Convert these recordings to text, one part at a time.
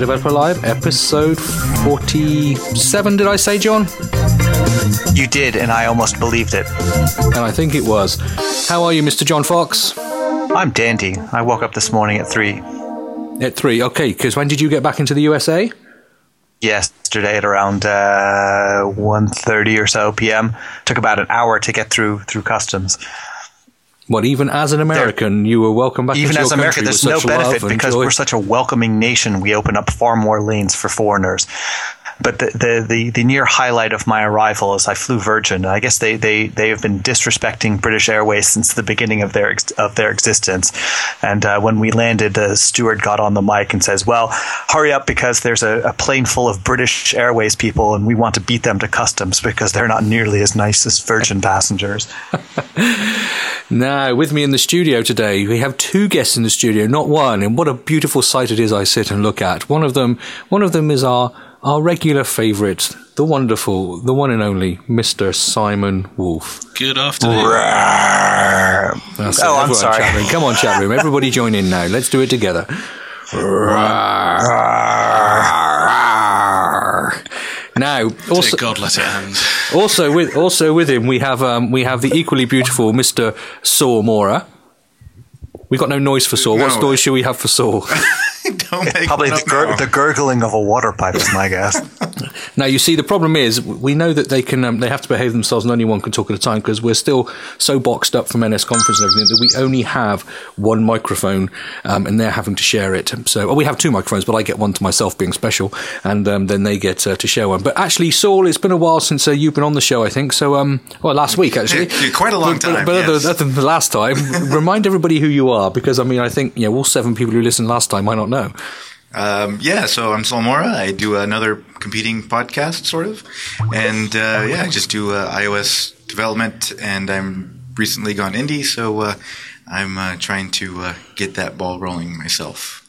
welcome to iDeveloper Live, episode 47. Did I say, John? You did, and I almost believed it. And I think it was. How are you, Mr. John Fox? I'm dandy. I woke up this morning at 3. At 3, okay, because when did you get back into the USA? Yesterday at around uh, 1.30 or so p.m. Took about an hour to get through through customs. Well, even as an American, there, you were welcome back. Even as an American, there's no benefit because joy. we're such a welcoming nation. We open up far more lanes for foreigners. But the, the, the, the, near highlight of my arrival is I flew Virgin. I guess they, they, they have been disrespecting British Airways since the beginning of their of their existence. And uh, when we landed, the steward got on the mic and says, "Well, hurry up because there's a, a plane full of British Airways people, and we want to beat them to customs because they're not nearly as nice as Virgin passengers." now, with me in the studio today, we have two guests in the studio, not one. And what a beautiful sight it is! I sit and look at one of them. One of them is our our regular favourite, the wonderful, the one and only Mr. Simon Wolf. Good afternoon. That's oh, I'm sorry. Chat room. Come on, chat room. Everybody join in now. Let's do it together. Now, also, God let it end. Also with also with him, we have um, we have the equally beautiful Mister Saul Mora. We got no noise for Saul. No. What noise should we have for Saul? Probably the, gur- the, gurgling of a water pipe is my guess. now you see, the problem is we know that they can um, they have to behave themselves, and only one can talk at a time because we're still so boxed up from NS conference and everything that we only have one microphone, um, and they're having to share it. So well, we have two microphones, but I get one to myself, being special, and um, then they get uh, to share one. But actually, Saul, it's been a while since uh, you've been on the show. I think so. Um, well, last week actually, yeah, quite a long but, time. But, but yes. other, other, than the last time, remind everybody who you are because I mean, I think you know all seven people who listened last time might not know. Um, yeah, so I'm Saul Mora. I do another competing podcast, sort of, and uh, yeah, I just do uh, iOS development, and I'm recently gone indie, so uh, I'm uh, trying to uh, get that ball rolling myself.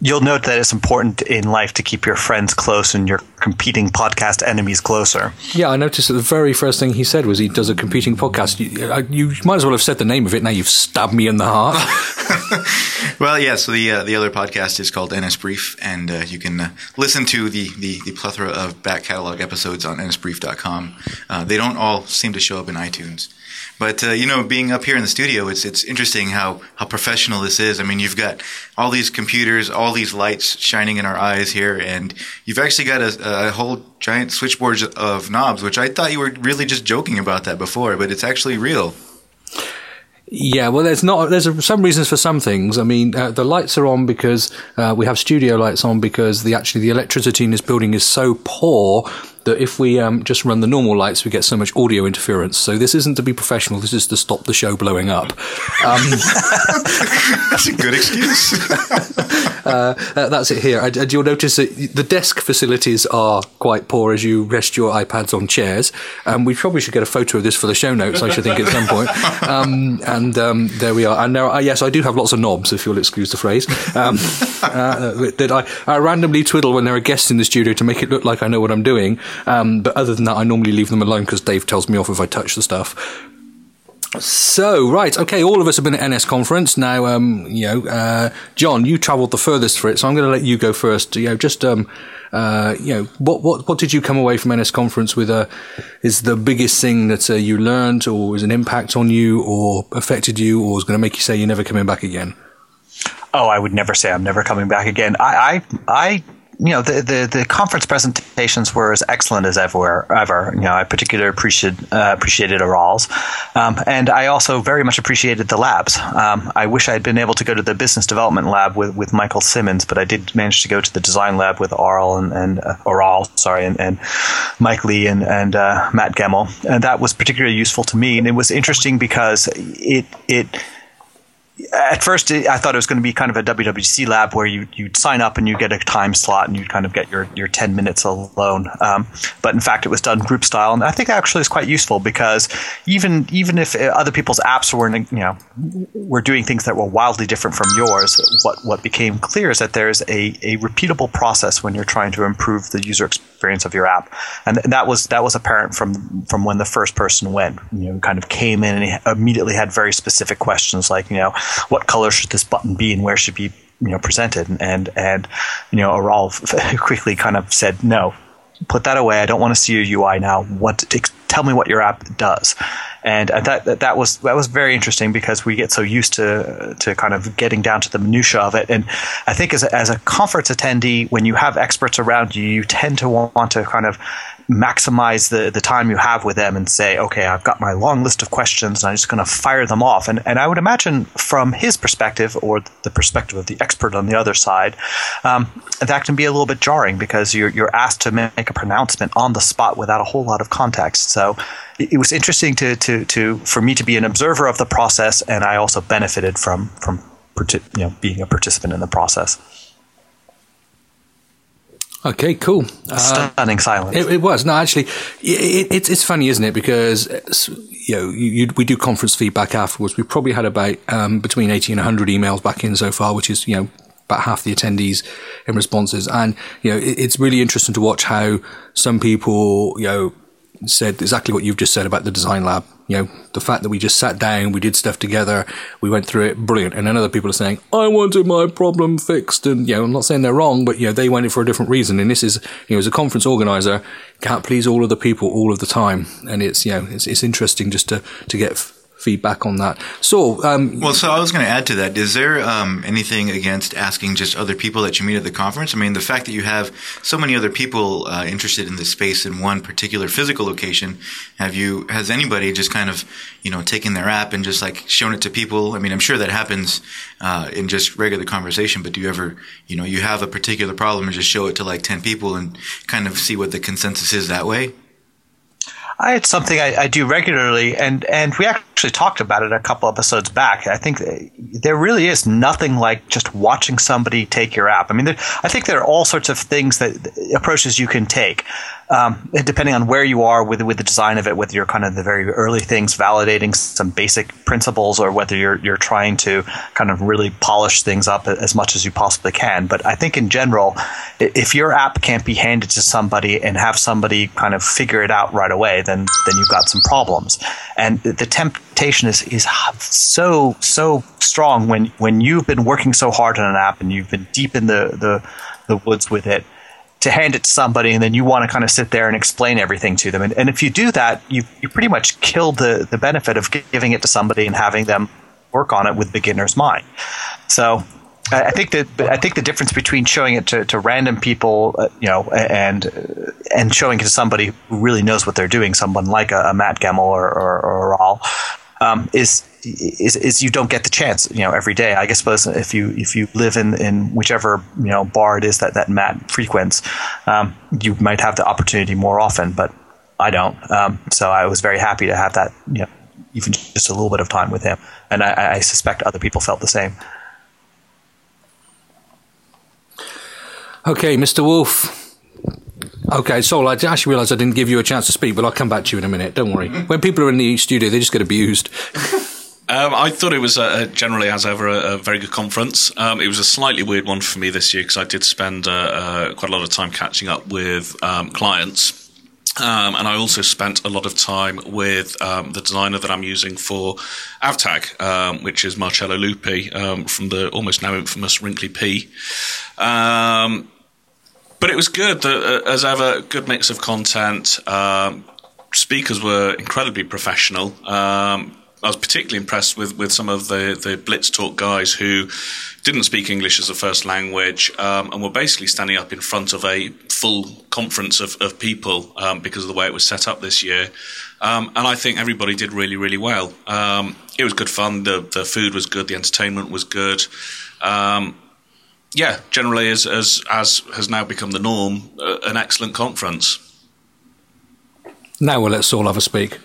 You'll note that it's important in life to keep your friends close and your competing podcast enemies closer. Yeah, I noticed that the very first thing he said was he does a competing podcast. You, uh, you might as well have said the name of it. Now you've stabbed me in the heart. well, yeah. So the uh, the other podcast is called NS Brief, and uh, you can uh, listen to the, the, the plethora of back catalog episodes on nsbrief.com. Uh, they don't all seem to show up in iTunes. But uh, you know, being up here in the studio, it's it's interesting how how professional this is. I mean, you've got all these computers, all these lights shining in our eyes here, and you've actually got a, a whole giant switchboard of knobs, which I thought you were really just joking about that before, but it's actually real. Yeah, well, there's not. There's some reasons for some things. I mean, uh, the lights are on because uh, we have studio lights on because the actually the electricity in this building is so poor that if we um, just run the normal lights, we get so much audio interference. So this isn't to be professional. This is to stop the show blowing up. Um, that's a good excuse. uh, uh, that's it here. And, you'll notice that the desk facilities are quite poor as you rest your iPads on chairs. Um, we probably should get a photo of this for the show notes. I should think at some point. Um, and um, there we are. And now, uh, yes, I do have lots of knobs, if you'll excuse the phrase, um, uh, that I, I randomly twiddle when there are guests in the studio to make it look like I know what I'm doing. Um, but other than that, I normally leave them alone because Dave tells me off if I touch the stuff. So right, okay, all of us have been at NS conference now. Um, you know, uh, John, you travelled the furthest for it, so I'm going to let you go first. You know, just um, uh, you know, what what what did you come away from NS conference with? Uh, is the biggest thing that uh, you learned, or was an impact on you, or affected you, or is going to make you say you're never coming back again? Oh, I would never say I'm never coming back again. I I, I you know the, the, the conference presentations were as excellent as ever. Ever, you know, I particularly appreciated uh, appreciated Aral's, um, and I also very much appreciated the labs. Um, I wish I had been able to go to the business development lab with, with Michael Simmons, but I did manage to go to the design lab with Aral and, and uh, Aural, sorry, and, and Mike Lee and and uh, Matt Gemmell, and that was particularly useful to me. And it was interesting because it it at first I thought it was going to be kind of a WWDC lab where you you'd sign up and you get a time slot and you'd kind of get your your ten minutes alone. Um, but in fact, it was done group style, and I think actually is quite useful because even even if other people's apps were you know were doing things that were wildly different from yours, what what became clear is that there's a a repeatable process when you're trying to improve the user experience of your app, and that was that was apparent from from when the first person went. You know, kind of came in and immediately had very specific questions like you know what color should this button be and where should be you know presented, and and you know Aral quickly kind of said no, put that away. I don't want to see your UI now. What tell me what your app does. And uh, that, that, that was that was very interesting because we get so used to to kind of getting down to the minutia of it. And I think as a, as a conference attendee, when you have experts around you, you tend to want to kind of maximize the, the time you have with them and say, okay, I've got my long list of questions and I'm just going to fire them off. And, and I would imagine from his perspective or the perspective of the expert on the other side, um, that can be a little bit jarring because you're, you're asked to make a pronouncement on the spot without a whole lot of context. So it, it was interesting to, to, to, for me to be an observer of the process and I also benefited from, from you know, being a participant in the process. Okay, cool. Stunning uh, silence. It, it, was no, actually, it, it, it's funny, isn't it? Because you know, you, you, we do conference feedback afterwards. We've probably had about um, between eighty and hundred emails back in so far, which is you know about half the attendees in responses. And you know, it's really interesting to watch how some people you know said exactly what you've just said about the design lab. You know, the fact that we just sat down, we did stuff together, we went through it, brilliant. And then other people are saying, I wanted my problem fixed. And, you know, I'm not saying they're wrong, but, you know, they went it for a different reason. And this is, you know, as a conference organizer, can't please all of the people all of the time. And it's, you know, it's, it's interesting just to, to get feedback on that. So, um, well, so I was going to add to that. Is there um, anything against asking just other people that you meet at the conference? I mean, the fact that you have so many other people uh, interested in this space in one particular physical location, have you? Has anybody just kind of, you know, taken their app and just like shown it to people? I mean, I'm sure that happens uh, in just regular conversation, but do you ever, you know, you have a particular problem and just show it to like ten people and kind of see what the consensus is that way? I, it's something I, I, do regularly, and, and we actually talked about it a couple episodes back. I think there really is nothing like just watching somebody take your app. I mean, there, I think there are all sorts of things that approaches you can take um, depending on where you are with with the design of it, whether you're kind of the very early things, validating some basic principles, or whether you're you're trying to kind of really polish things up as much as you possibly can. But I think in general, if your app can't be handed to somebody and have somebody kind of figure it out right away, then then you've got some problems. And the temptation is is so so strong when when you've been working so hard on an app and you've been deep in the the, the woods with it to hand it to somebody and then you want to kind of sit there and explain everything to them. And, and if you do that, you, you pretty much kill the, the benefit of giving it to somebody and having them work on it with beginner's mind. So I think that I think the difference between showing it to, to random people, uh, you know, and and showing it to somebody who really knows what they're doing, someone like a, a Matt Gemmell or, or, or um, is is, is you don't get the chance, you know, every day. I guess suppose if you if you live in, in whichever you know bar it is that that Matt frequents, um, you might have the opportunity more often. But I don't. Um, so I was very happy to have that, you know, even just a little bit of time with him, and I, I suspect other people felt the same. Okay, Mr. Wolf. Okay, so I actually realised I didn't give you a chance to speak, but I'll come back to you in a minute. Don't worry. When people are in the studio, they just get abused. Um, I thought it was a, generally, as ever, a, a very good conference. Um, it was a slightly weird one for me this year because I did spend uh, uh, quite a lot of time catching up with um, clients. Um, and I also spent a lot of time with um, the designer that I'm using for AvTag, um, which is Marcello Lupi from the almost now infamous Wrinkly P. but it was good, the, uh, as ever, good mix of content. speakers were incredibly professional. Um, I was particularly impressed with, with some of the, the Blitz Talk guys who didn't speak English as a first language um, and were basically standing up in front of a full conference of, of people um, because of the way it was set up this year. Um, and I think everybody did really, really well. Um, it was good fun. The, the food was good. The entertainment was good. Um, yeah, generally, as, as, as has now become the norm, uh, an excellent conference. Now we'll let Saul have a speak.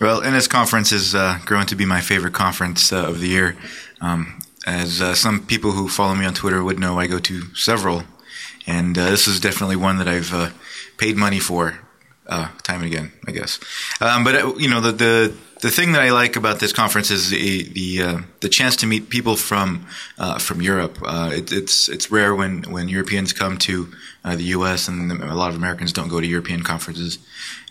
Well, NS Conference is uh, growing to be my favorite conference uh, of the year. Um, as uh, some people who follow me on Twitter would know, I go to several, and uh, this is definitely one that I've uh, paid money for uh, time and again, I guess. Um, but you know, the, the the thing that I like about this conference is the the, the chance to meet people from from Europe. It, it's it's rare when when Europeans come to the U.S. and a lot of Americans don't go to European conferences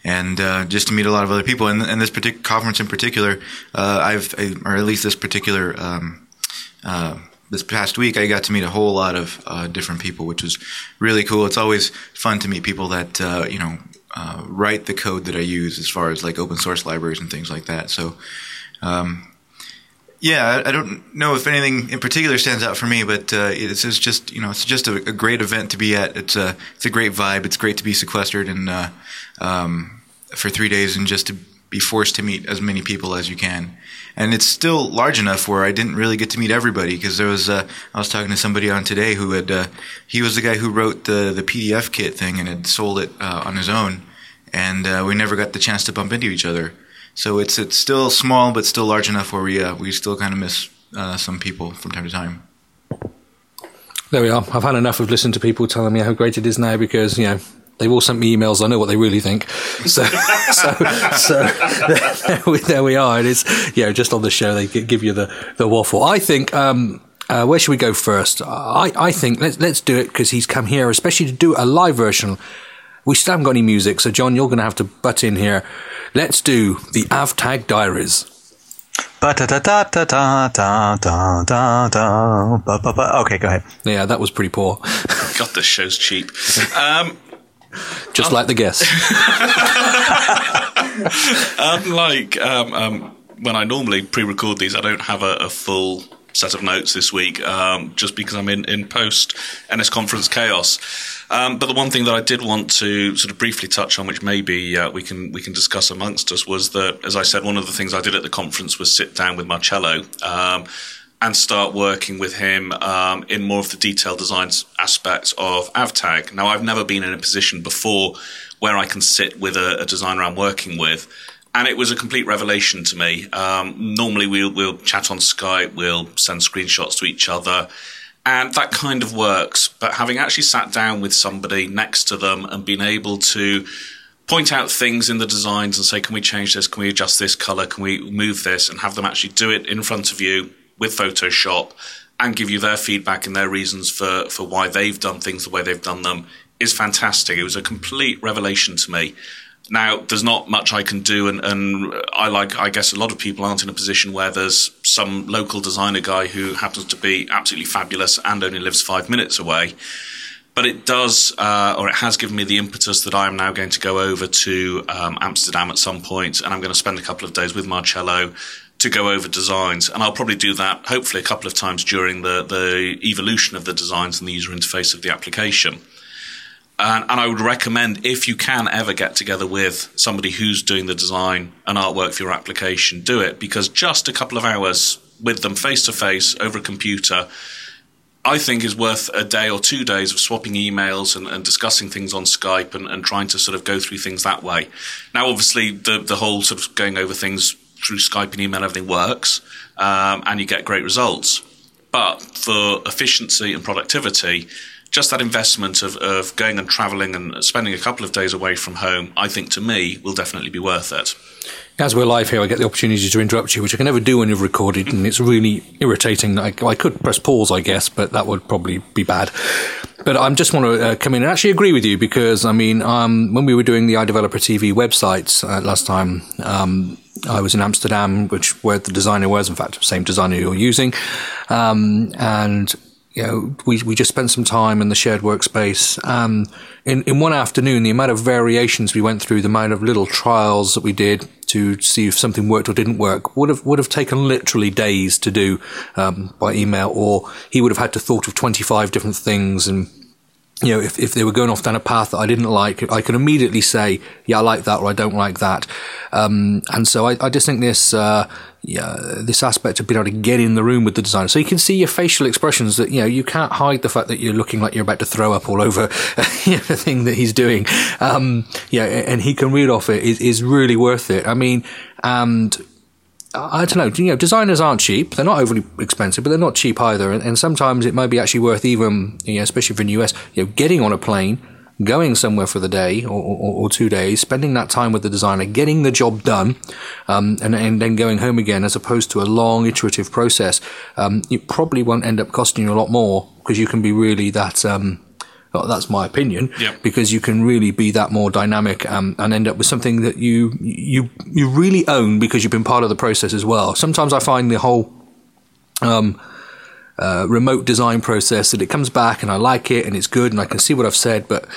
and uh, just to meet a lot of other people. And, and this particular conference in particular, uh, I've, I, or at least this particular um, uh, this past week, I got to meet a whole lot of uh, different people, which was really cool. It's always fun to meet people that uh, you know uh, write the code that I use, as far as like open source libraries and things like that. So. Um, yeah, I, I, don't know if anything in particular stands out for me, but uh, it's, it's, just you know it's just a, a, great event to be at. It's a it's a great vibe. It's great to be sequestered and uh, um, for three days and just to be forced to meet as many people as you can. And it's still large enough where I didn't really get to meet everybody because there was uh, I was talking to somebody on today who had uh, he was the guy who wrote the the PDF kit thing and had sold it uh, on his own, and uh, we never got the chance to bump into each other. So it's it's still small, but still large enough where we uh, we still kind of miss uh, some people from time to time. There we are. I've had enough of listening to people telling me how great it is now because you know they've all sent me emails. I know what they really think. So, so, so there, we, there, we, are. It is, you know, just on the show, they give you the, the waffle. I think, um, uh, where should we go first? I, I think let's, let's do it because he's come here, especially to do a live version. We still haven't got any music. So, John, you're going to have to butt in here. Let's do the AvTag Diaries. Okay, go ahead. Yeah, that was pretty poor. God, this show's cheap. Um, Just um, like the guest. Unlike um, um, when I normally pre-record these, I don't have a, a full set of notes this week, um, just because I'm in, in post NS conference chaos. Um, but the one thing that I did want to sort of briefly touch on, which maybe uh, we can we can discuss amongst us, was that, as I said, one of the things I did at the conference was sit down with Marcello. Um, and start working with him um, in more of the detailed design aspects of AvTag. Now, I've never been in a position before where I can sit with a, a designer I'm working with and it was a complete revelation to me. Um, normally, we'll, we'll chat on Skype, we'll send screenshots to each other, and that kind of works. But having actually sat down with somebody next to them and been able to point out things in the designs and say, can we change this? Can we adjust this color? Can we move this? And have them actually do it in front of you with Photoshop and give you their feedback and their reasons for, for why they've done things the way they've done them is fantastic. It was a complete revelation to me. Now, there's not much I can do, and, and I like, I guess a lot of people aren't in a position where there's some local designer guy who happens to be absolutely fabulous and only lives five minutes away. But it does, uh, or it has given me the impetus that I am now going to go over to um, Amsterdam at some point, and I'm going to spend a couple of days with Marcello to go over designs. And I'll probably do that hopefully a couple of times during the, the evolution of the designs and the user interface of the application. And, and, I would recommend if you can ever get together with somebody who's doing the design and artwork for your application, do it because just a couple of hours with them face to face over a computer, I think is worth a day or two days of swapping emails and, and discussing things on Skype and, and, trying to sort of go through things that way. Now, obviously, the the whole sort of going over things through Skype and email, everything works, um, and you get great results. But for efficiency and productivity, just that investment of, of going and traveling and spending a couple of days away from home, I think to me will definitely be worth it. As we're live here, I get the opportunity to interrupt you, which I can never do when you've recorded, and it's really irritating. I, I could press pause, I guess, but that would probably be bad. But I just want to uh, come in and actually agree with you because, I mean, um, when we were doing the iDeveloper TV websites uh, last time, um, I was in Amsterdam, which where the designer was, in fact, same designer you're using, um, and you know, we, we just spent some time in the shared workspace. Um, in, in one afternoon, the amount of variations we went through, the amount of little trials that we did to see if something worked or didn't work would have, would have taken literally days to do, um, by email, or he would have had to thought of 25 different things and you know, if, if they were going off down a path that I didn't like, I could immediately say, yeah, I like that or I don't like that. Um, and so I, I, just think this, uh, yeah, this aspect of being able to get in the room with the designer. So you can see your facial expressions that, you know, you can't hide the fact that you're looking like you're about to throw up all over the thing that he's doing. Um, yeah, and he can read off it is, is really worth it. I mean, and I don't know. You know, designers aren't cheap. They're not overly expensive, but they're not cheap either. And, and sometimes it might be actually worth even, you know, especially for the US, you know, getting on a plane, going somewhere for the day or, or, or, two days, spending that time with the designer, getting the job done, um, and, and, then going home again, as opposed to a long iterative process. Um, it probably won't end up costing you a lot more because you can be really that. Um, well, that's my opinion. Yep. Because you can really be that more dynamic um, and end up with something that you you you really own because you've been part of the process as well. Sometimes I find the whole um, uh, remote design process that it comes back and I like it and it's good and I can see what I've said, but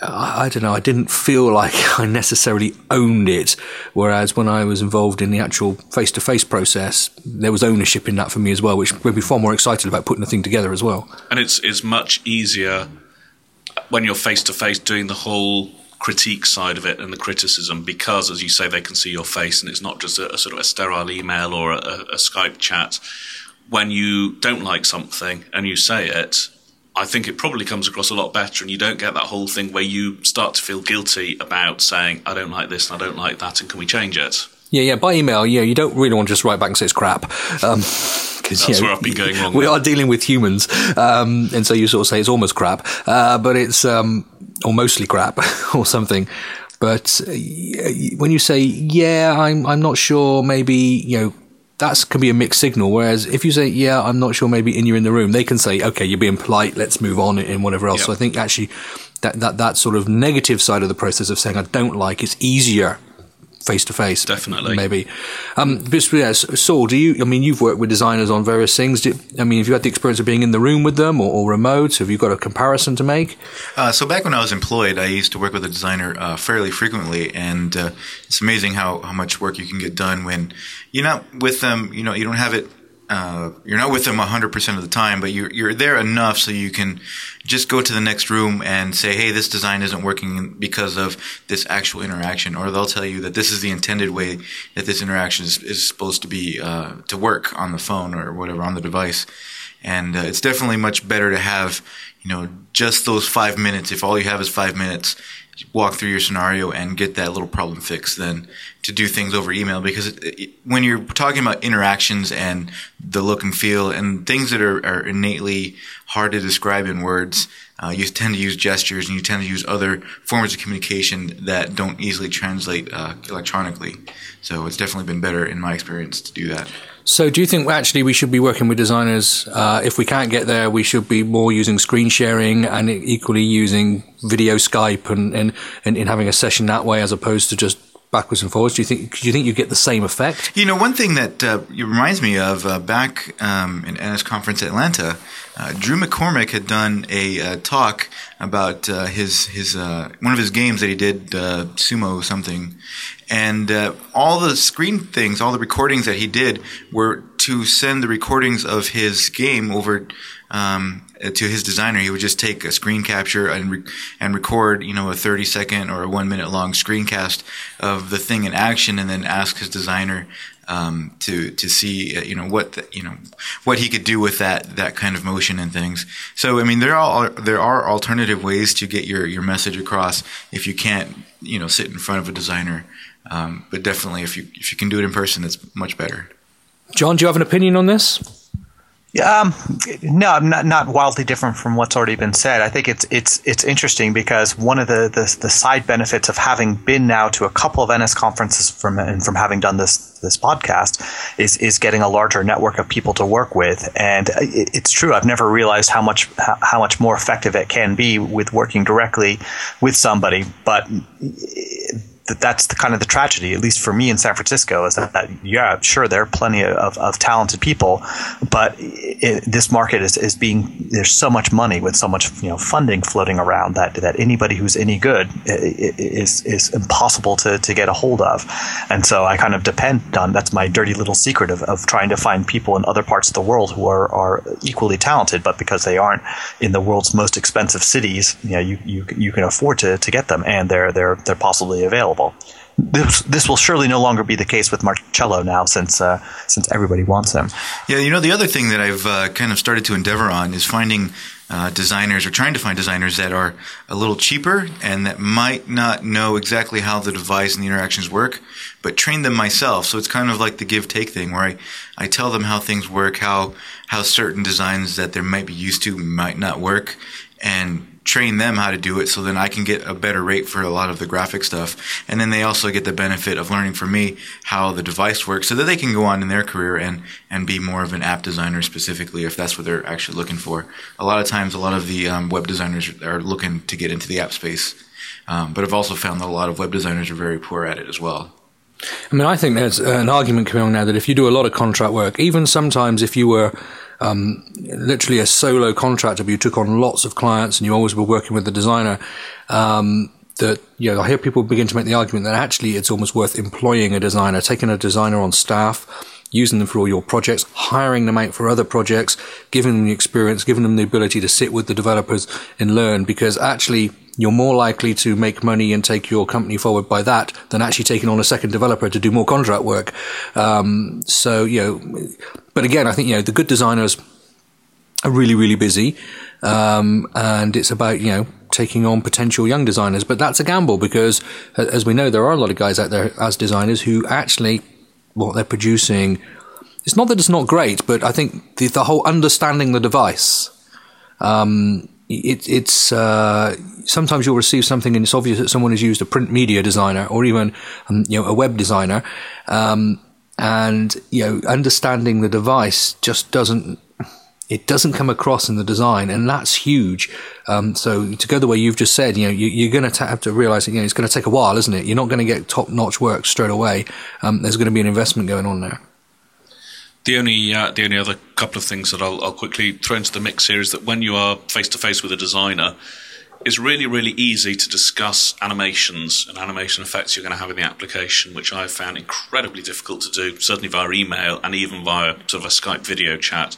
I, I don't know. I didn't feel like I necessarily owned it. Whereas when I was involved in the actual face to face process, there was ownership in that for me as well, which made me far more excited about putting the thing together as well. And it's it's much easier when you're face to face doing the whole critique side of it and the criticism because, as you say, they can see your face and it's not just a, a sort of a sterile email or a, a Skype chat. When you don't like something and you say it, I think it probably comes across a lot better, and you don't get that whole thing where you start to feel guilty about saying, "I don't like this and I don't like that, and can we change it?" Yeah, yeah. By email, yeah, you don't really want to just write back and say it's crap. Um, That's you know, where I've been going wrong. We are dealing with humans, um, and so you sort of say it's almost crap, uh, but it's um, or mostly crap or something. But uh, when you say, "Yeah, I'm," I'm not sure. Maybe you know that can be a mixed signal. Whereas if you say, "Yeah, I'm not sure," maybe in you're in the room, they can say, "Okay, you're being polite. Let's move on," and whatever else. Yep. So I think actually that that that sort of negative side of the process of saying I don't like is easier face to face. Definitely, maybe. Um, but yeah, Saul, do you? I mean, you've worked with designers on various things. Do, I mean, have you had the experience of being in the room with them or, or remote? Have you got a comparison to make? Uh, so back when I was employed, I used to work with a designer uh, fairly frequently, and uh, it's amazing how how much work you can get done when you're not with them. You know, you don't have it uh, you're not with them 100% of the time, but you're, you're there enough so you can just go to the next room and say, hey, this design isn't working because of this actual interaction. Or they'll tell you that this is the intended way that this interaction is, is supposed to be, uh, to work on the phone or whatever, on the device. And uh, it's definitely much better to have, you know, just those five minutes. If all you have is five minutes, walk through your scenario and get that little problem fixed than to do things over email because it, it, when you're talking about interactions and the look and feel and things that are, are innately hard to describe in words, uh, you tend to use gestures and you tend to use other forms of communication that don't easily translate uh, electronically. So it's definitely been better in my experience to do that. So, do you think actually we should be working with designers? Uh, if we can't get there, we should be more using screen sharing and equally using video Skype and, and, and, and having a session that way as opposed to just backwards and forwards? Do you think do you think you get the same effect? You know, one thing that uh, reminds me of uh, back um, in NS Conference Atlanta, uh, Drew McCormack had done a uh, talk about uh, his his uh, one of his games that he did sumo something, and all the screen things, all the recordings that he did were to send the recordings of his game over um, to his designer. He would just take a screen capture and re- and record, you know, a thirty second or a one minute long screencast of the thing in action, and then ask his designer um, to to see uh, you know what the, you know what he could do with that that kind of motion and things. So I mean there are there are alternative ways to get your your message across if you can't you know sit in front of a designer. Um, but definitely, if you if you can do it in person, it's much better. John, do you have an opinion on this? Um, no, not not wildly different from what's already been said. I think it's it's it's interesting because one of the, the, the side benefits of having been now to a couple of NS conferences from and from having done this this podcast is is getting a larger network of people to work with. And it, it's true, I've never realized how much how, how much more effective it can be with working directly with somebody, but that that's the kind of the tragedy, at least for me in San Francisco, is that, that yeah, sure, there are plenty of, of talented people, but it, this market is, is being there's so much money with so much you know funding floating around that that anybody who's any good is is impossible to, to get a hold of, and so I kind of depend on that's my dirty little secret of, of trying to find people in other parts of the world who are, are equally talented, but because they aren't in the world's most expensive cities, you know, you, you, you can afford to, to get them and they're they're they're possibly available available. This, this will surely no longer be the case with Marcello now, since uh, since everybody wants him. Yeah, you know the other thing that I've uh, kind of started to endeavor on is finding uh, designers or trying to find designers that are a little cheaper and that might not know exactly how the device and the interactions work, but train them myself. So it's kind of like the give take thing where I, I tell them how things work, how how certain designs that they might be used to might not work, and train them how to do it so then I can get a better rate for a lot of the graphic stuff. And then they also get the benefit of learning from me how the device works so that they can go on in their career and, and be more of an app designer specifically if that's what they're actually looking for. A lot of times, a lot of the um, web designers are looking to get into the app space. Um, but I've also found that a lot of web designers are very poor at it as well. I mean, I think there's an argument coming on now that if you do a lot of contract work, even sometimes if you were um, literally a solo contractor, but you took on lots of clients and you always were working with the designer. Um, that you know, I hear people begin to make the argument that actually it's almost worth employing a designer, taking a designer on staff, using them for all your projects, hiring them out for other projects, giving them the experience, giving them the ability to sit with the developers and learn because actually you're more likely to make money and take your company forward by that than actually taking on a second developer to do more contract work. Um, so, you know, but again, I think, you know, the good designers are really, really busy. Um, and it's about, you know, taking on potential young designers. But that's a gamble because, as we know, there are a lot of guys out there as designers who actually, what they're producing, it's not that it's not great, but I think the, the whole understanding the device, um, it, it's uh, sometimes you'll receive something and it's obvious that someone has used a print media designer or even um, you know a web designer, um, and you know understanding the device just doesn't it doesn't come across in the design, and that's huge. Um, so to go the way you've just said, you know, you, are going to have to realize that you know it's going to take a while, isn't it? You're not going to get top notch work straight away. Um, there's going to be an investment going on there. The only uh, the only other couple of things that I'll, I'll, quickly throw into the mix here is that when you are face to face with a designer, it's really really easy to discuss animations and animation effects you're going to have in the application, which I've found incredibly difficult to do, certainly via email and even via sort of a Skype video chat.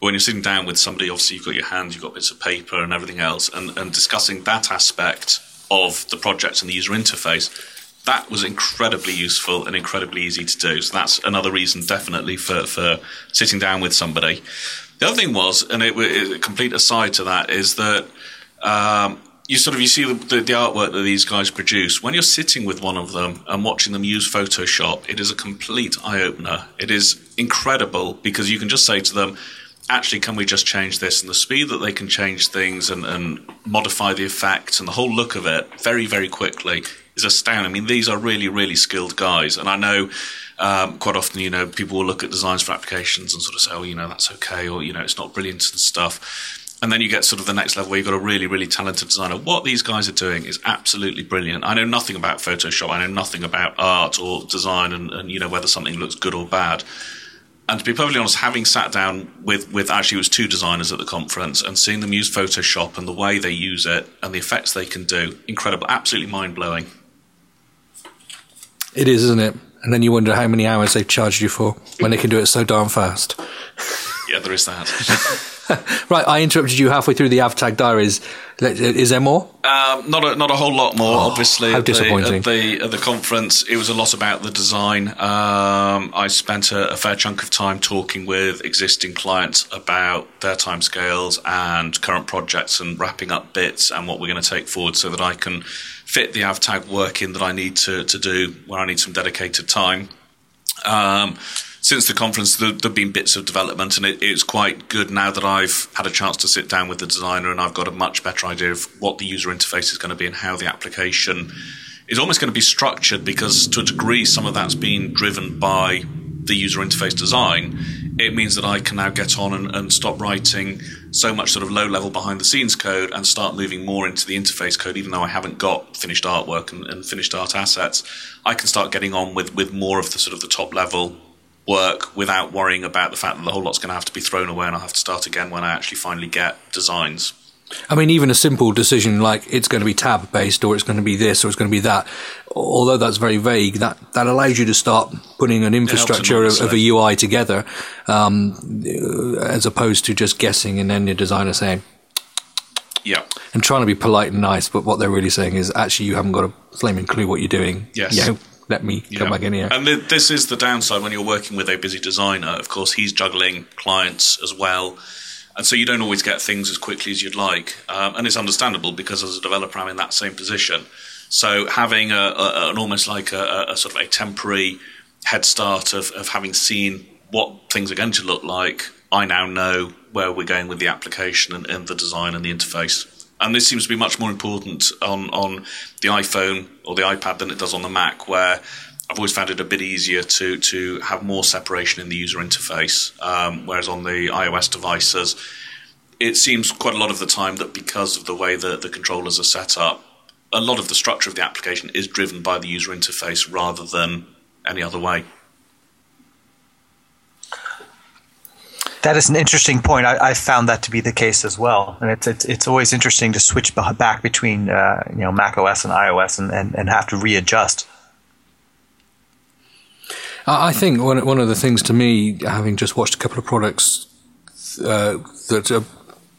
But when you're sitting down with somebody, obviously you've got your hands, you've got bits of paper and everything else, and, and discussing that aspect of the project and the user interface that was incredibly useful and incredibly easy to do. So that's another reason, definitely, for, for sitting down with somebody. The other thing was, and it, it a complete aside to that, is that um, you sort of you see the, the, the, artwork that these guys produce. When you're sitting with one of them and watching them use Photoshop, it is a complete eye opener. It is incredible because you can just say to them, actually, can we just change this? And the speed that they can change things and, and modify the effect and the whole look of it very, very quickly is astounding. I mean, these are really, really skilled guys, and I know um, quite often, you know, people will look at designs for applications and sort of say, "Oh, you know, that's okay," or you know, it's not brilliant and stuff. And then you get sort of the next level where you've got a really, really talented designer. What these guys are doing is absolutely brilliant. I know nothing about Photoshop. I know nothing about art or design and, and you know whether something looks good or bad. And to be perfectly honest, having sat down with, with actually it was two designers at the conference and seeing them use Photoshop and the way they use it and the effects they can do, incredible, absolutely mind blowing. It is, isn't it? And then you wonder how many hours they've charged you for when they can do it so darn fast. Yeah, there is that. right, I interrupted you halfway through the AvTag diaries. Is there more? Um, not a not a whole lot more. Oh, obviously, how disappointing. At the, at the, at the conference, it was a lot about the design. Um, I spent a, a, fair chunk of time talking with existing clients about their timescales and current projects, and wrapping up bits and what we're going to take forward, so that I can fit the AvTag work in that I need to, to do where I need some dedicated time. Um, since the conference, there have been bits of development, and it, it's quite good now that I've had a chance to sit down with the designer and I've got a much better idea of what the user interface is going to be and how the application is almost going to be structured because, to a degree, some of that's been driven by the user interface design, it means that I can now get on and, and stop writing so much sort of low level behind the scenes code and start moving more into the interface code, even though I haven't got finished artwork and, and finished art assets. I can start getting on with, with more of the sort of the top level work without worrying about the fact that the whole lot's going to have to be thrown away and I'll have to start again when I actually finally get designs. I mean, even a simple decision like it's going to be tab based or it's going to be this or it's going to be that, although that's very vague, that, that allows you to start putting an infrastructure of, of, a UI together, um, as opposed to just guessing and then your designer saying, yeah. And trying to be polite and nice, but what they're really saying is actually you haven't got a flaming clue what you're doing. Yes. You know, let me yeah. come back in here. And th- this is the downside when you're working with a busy designer. Of course, he's juggling clients as well and so you don't always get things as quickly as you'd like. Um, and it's understandable because as a developer, I'm in that same position. So having a, a, an almost like a, a, sort of a temporary head start of, of having seen what things are going to look like, I now know where we're going with the application and, and the design and the interface. And this seems to be much more important on, on the iPhone or the iPad than it does on the Mac, where I've always found it a bit easier to to have more separation in the user interface, um, whereas on the iOS devices, it seems quite a lot of the time that because of the way that the controllers are set up, a lot of the structure of the application is driven by the user interface rather than any other way. That is an interesting point. I, I, found that to be the case as well, and it's it's, it's always interesting to switch back between uh, you know Mac OS and iOS and, and, and have to readjust. I think one one of the things to me, having just watched a couple of products uh, that are,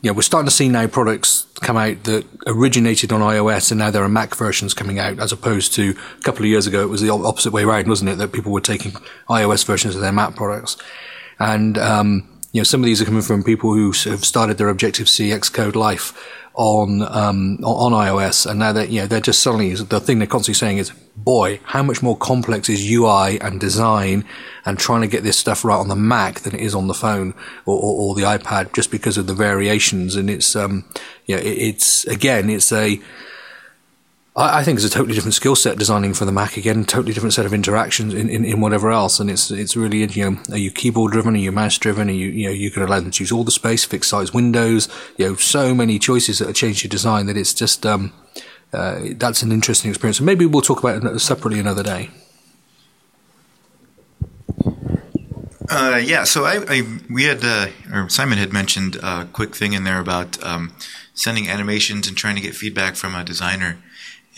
know, we're starting to see now products come out that originated on iOS and now there are Mac versions coming out, as opposed to a couple of years ago it was the opposite way around, wasn't it? That people were taking iOS versions of their Mac products, and um, you know, some of these are coming from people who have started their Objective C Xcode life on um, on iOS, and now that you know they're just suddenly the thing they're constantly saying is, "Boy, how much more complex is UI and design and trying to get this stuff right on the Mac than it is on the phone or, or, or the iPad, just because of the variations." And it's um, yeah, it, it's again, it's a I, I think it's a totally different skill set designing for the Mac again, totally different set of interactions in, in, in whatever else. And it's it's really you know, are you keyboard driven? Are you mouse driven? Are you you know you can allow them to use all the space, fixed size windows. You know, so many choices that have changed your design that it's just um, uh, that's an interesting experience. And maybe we'll talk about it separately another day. Uh, yeah, so I, I we had uh, or Simon had mentioned a quick thing in there about um, sending animations and trying to get feedback from a designer.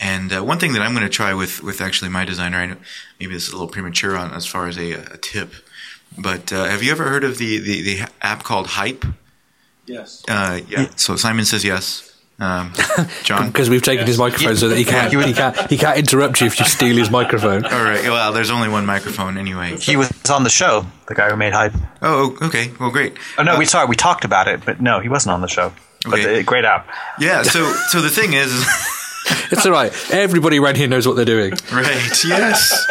And uh, one thing that I'm going to try with with actually my designer, I know maybe this is a little premature on as far as a, a tip, but uh, have you ever heard of the, the, the app called Hype? Yes. Uh, yeah. So Simon says yes. Um, John, because we've taken yes. his microphone so that he can't he can't he can't interrupt you if you steal his microphone. All right. Well, there's only one microphone anyway. He was on the show. The guy who made Hype. Oh, okay. Well, great. Oh no, uh, we sorry we talked about it, but no, he wasn't on the show. Okay. But uh, great app. Yeah. So so the thing is. It's all right. Everybody around here knows what they're doing. Right. Yes.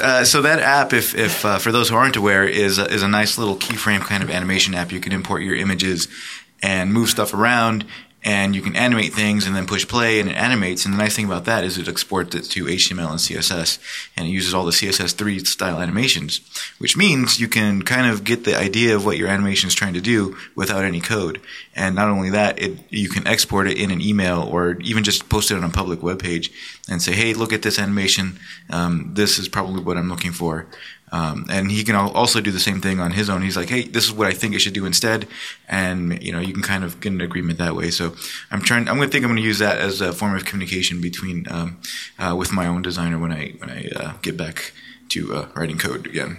Uh, so that app, if, if uh, for those who aren't aware, is a, is a nice little keyframe kind of animation app. You can import your images and move stuff around and you can animate things and then push play and it animates. And the nice thing about that is it exports it to HTML and CSS and it uses all the CSS3 style animations, which means you can kind of get the idea of what your animation is trying to do without any code. And not only that, it, you can export it in an email or even just post it on a public web page and say, hey, look at this animation. Um, this is probably what I'm looking for. Um, and he can also do the same thing on his own. He's like, hey, this is what I think it should do instead, and you know, you can kind of get an agreement that way. So I'm trying. I'm going to think I'm going to use that as a form of communication between um, uh, with my own designer when I when I uh, get back to uh, writing code again.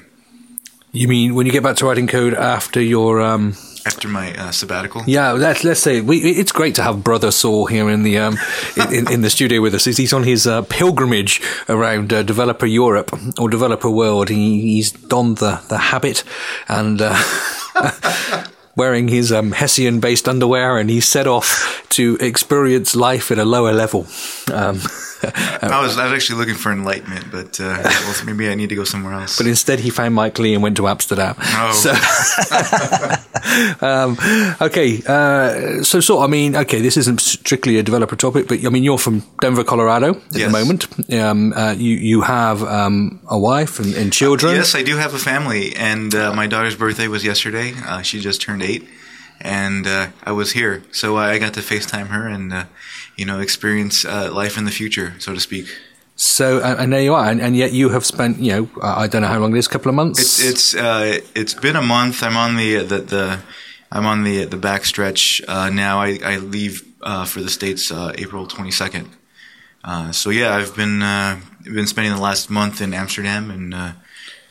You mean when you get back to writing code after your um after my uh, sabbatical. Yeah, let's let's say we, it's great to have brother Saul here in the um, in, in, the studio with us. He's on his uh, pilgrimage around uh, developer Europe or developer world. He, he's donned the the habit and. Uh, wearing his um, Hessian based underwear, and he set off to experience life at a lower level. Um, I was I was actually looking for enlightenment, but uh, well, maybe I need to go somewhere else. But instead, he found Mike Lee and went to Amsterdam. Oh. So, um, okay, uh, so so I mean, okay, this isn't strictly a developer topic, but I mean, you're from Denver, Colorado at yes. the moment. Um, uh, you you have um, a wife and, and children. yes, I do have a family, and uh, my daughter's birthday was yesterday. Uh, she just turned eight and uh, I was here, so I got to FaceTime her and uh, you know experience uh, life in the future, so to speak. So and there you are, and, and, yet you have spent you know I don't know how long it is, a couple of months. It's it's uh, it's been a month. I'm on the the, the I'm on the the back stretch uh, now. I, I leave uh, for the states April 22nd. so yeah, I've been been spending the last month in Amsterdam and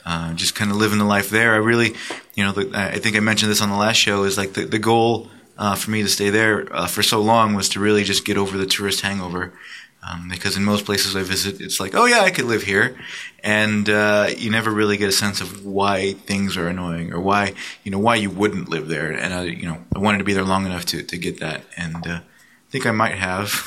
uh, just kind of living the life there. I really, you know, the, I think I mentioned this on the last show is like the, the goal uh, for me to stay there uh, for so long was to really just get over the tourist hangover. Um, because in most places I visit, it's like, oh yeah, I could live here, and uh, you never really get a sense of why things are annoying or why you know why you wouldn't live there. And I, you know, I wanted to be there long enough to to get that, and uh, I think I might have.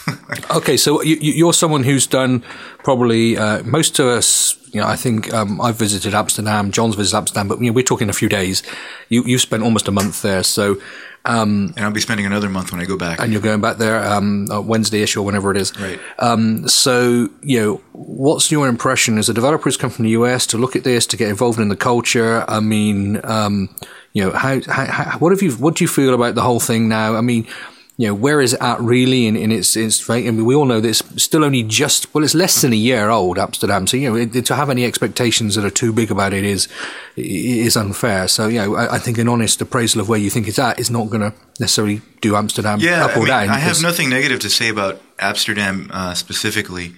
okay, so you, are someone who's done probably uh, most of us you know, I think um, I've visited Amsterdam. John's visited Amsterdam, but you know, we're talking a few days. You you spent almost a month there, so. Um, and I'll be spending another month when I go back. And you're going back there um, Wednesday-ish or whenever it is. Right. Um, so, you know, what's your impression as a developer who's come from the US to look at this, to get involved in the culture? I mean, um, you know, how, how, how, what have you, what do you feel about the whole thing now? I mean, you know, where is it at really in, in its, its rate? I mean, we all know that it's still only just, well, it's less than a year old, Appsterdam. So, you know, it, to have any expectations that are too big about it is, is unfair. So, you know, I, I think an honest appraisal of where you think it's at is not going to necessarily do Appsterdam yeah, up or I mean, down. I have nothing negative to say about Appsterdam uh, specifically.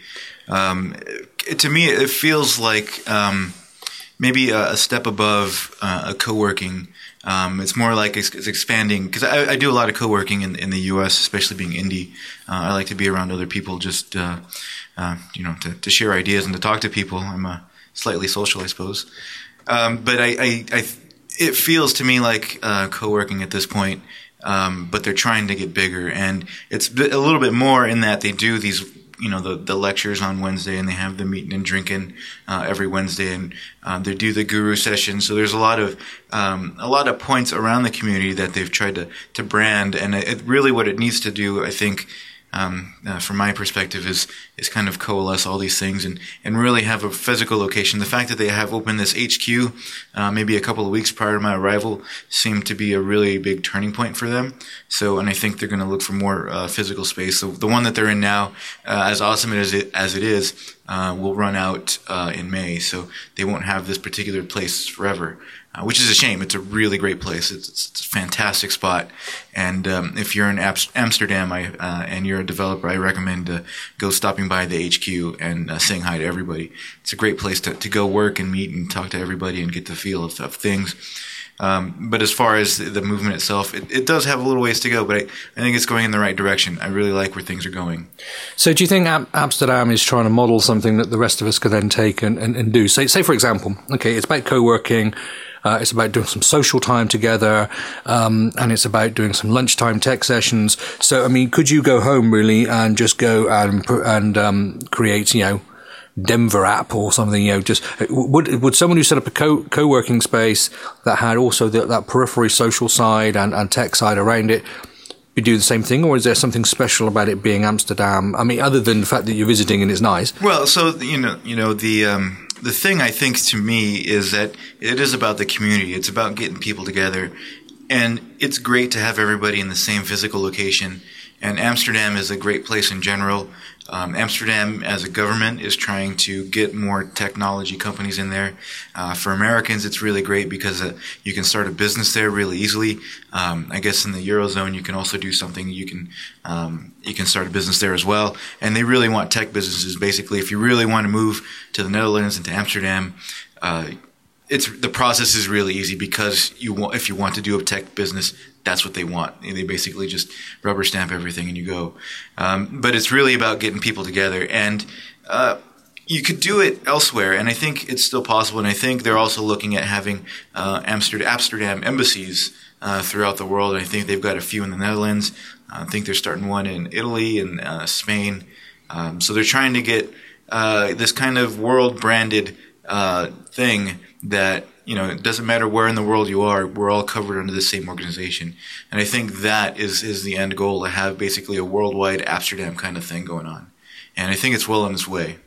Um, it, to me, it feels like um, maybe a, a, step above uh, a co-working um, it's more like it's, it's expanding because I, I, do a lot of co-working in, in the U.S., especially being indie. Uh, I like to be around other people, just uh, uh, you know, to, to, share ideas and to talk to people. I'm uh, slightly social, I suppose. Um, but I, I, I, it feels to me like uh, co-working at this point. Um, but they're trying to get bigger, and it's a little bit more in that they do these you know the the lectures on Wednesday, and they have the meeting and drinking uh, every Wednesday, and um, they do the guru session. So there's a lot of um, a lot of points around the community that they've tried to to brand, and it, really what it needs to do, I think, um, uh, from my perspective, is is kind of coalesce all these things and and really have a physical location. The fact that they have opened this HQ, uh, maybe a couple of weeks prior to my arrival, seemed to be a really big turning point for them. So, and I think they're going to look for more uh, physical space. So the one that they're in now, uh, as awesome as it as it is, uh, will run out uh, in May. So they won't have this particular place forever uh, which is a shame. It's a really great place. It's, it's, it's a fantastic spot. And um, if you're in Amsterdam I, uh, and you're a developer, I recommend uh, go stopping by the HQ and uh, saying hi to everybody. It's a great place to, to go work and meet and talk to everybody and get the feel of, of things. Um, but as far as the movement itself, it, it, does have a little ways to go, but I, I, think it's going in the right direction. I really like where things are going. So, do you think Am- Appsterdam is trying to model something that the rest of us could then take and, and, and do? Say, say, for example, okay, it's about co working. Uh, it's about doing some social time together, um, and it's about doing some lunchtime tech sessions. So, I mean, could you go home really and just go and and um, create, you know, Denver app or something? You know, just would would someone who set up a co co working space that had also the, that periphery social side and, and tech side around it? Be do the same thing, or is there something special about it being Amsterdam? I mean, other than the fact that you're visiting and it's nice. Well, so you know, you know the um, the thing I think to me is that it is about the community. It's about getting people together. And it's great to have everybody in the same physical location. And Amsterdam is a great place in general. Um, Amsterdam, as a government, is trying to get more technology companies in there. Uh, for Americans, it's really great because uh, you can start a business there really easily. Um, I guess in the eurozone, you can also do something. You can um, you can start a business there as well. And they really want tech businesses. Basically, if you really want to move to the Netherlands and to Amsterdam. Uh, it's the process is really easy because you want if you want to do a tech business, that's what they want. And They basically just rubber stamp everything and you go. Um, but it's really about getting people together and. Uh, you could do it elsewhere, and I think it's still possible. And I think they're also looking at having uh, Appsterdam, Appsterdam embassies uh, throughout the world. And I think they've got a few in the Netherlands. I think they're starting one in Italy and uh, Spain. Um, so they're trying to get uh, this kind of world branded uh, thing that you know it doesn't matter where in the world you are we're all covered under the same organization. And i think that is is the end goal to have basically a worldwide appsterdam kind of thing going on. And i think it's well on its way.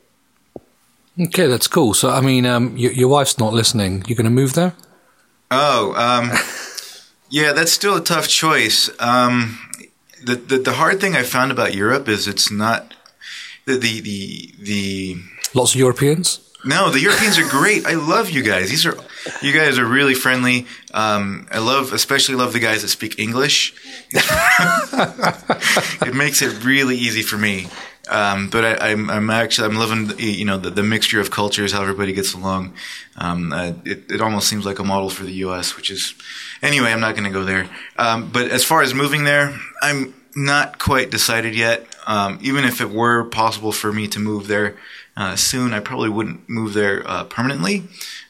Okay that's cool. So i mean um, your, your wife's not listening. You're going to move there? Oh um, yeah that's still a tough choice. Um, the, the, the hard thing i found about europe is it's not the the the, the lots of europeans? No, the Europeans are great. I love you guys. These are you guys are really friendly. Um, I love, especially love the guys that speak English. it makes it really easy for me. Um, but I, am I'm, I'm actually I'm loving you know the, the, mixture of cultures, how everybody gets along. Um, uh, it, it almost seems like a model for the U.S., which is anyway. I'm not going to go there. Um, but as far as moving there, I'm not quite decided yet. Um, even if it were possible for me to move there, uh, soon. I probably wouldn't move there uh, permanently.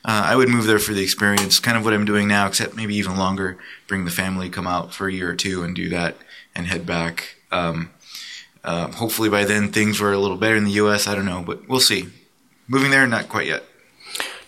Uh, I would move there for the experience, kind of what I'm doing now, except maybe even longer. Bring the family, come out for a year or two, and do that, and head back. Um, uh, hopefully by then things were a little better in the U.S. I don't know, but we'll see. Moving there, not quite yet.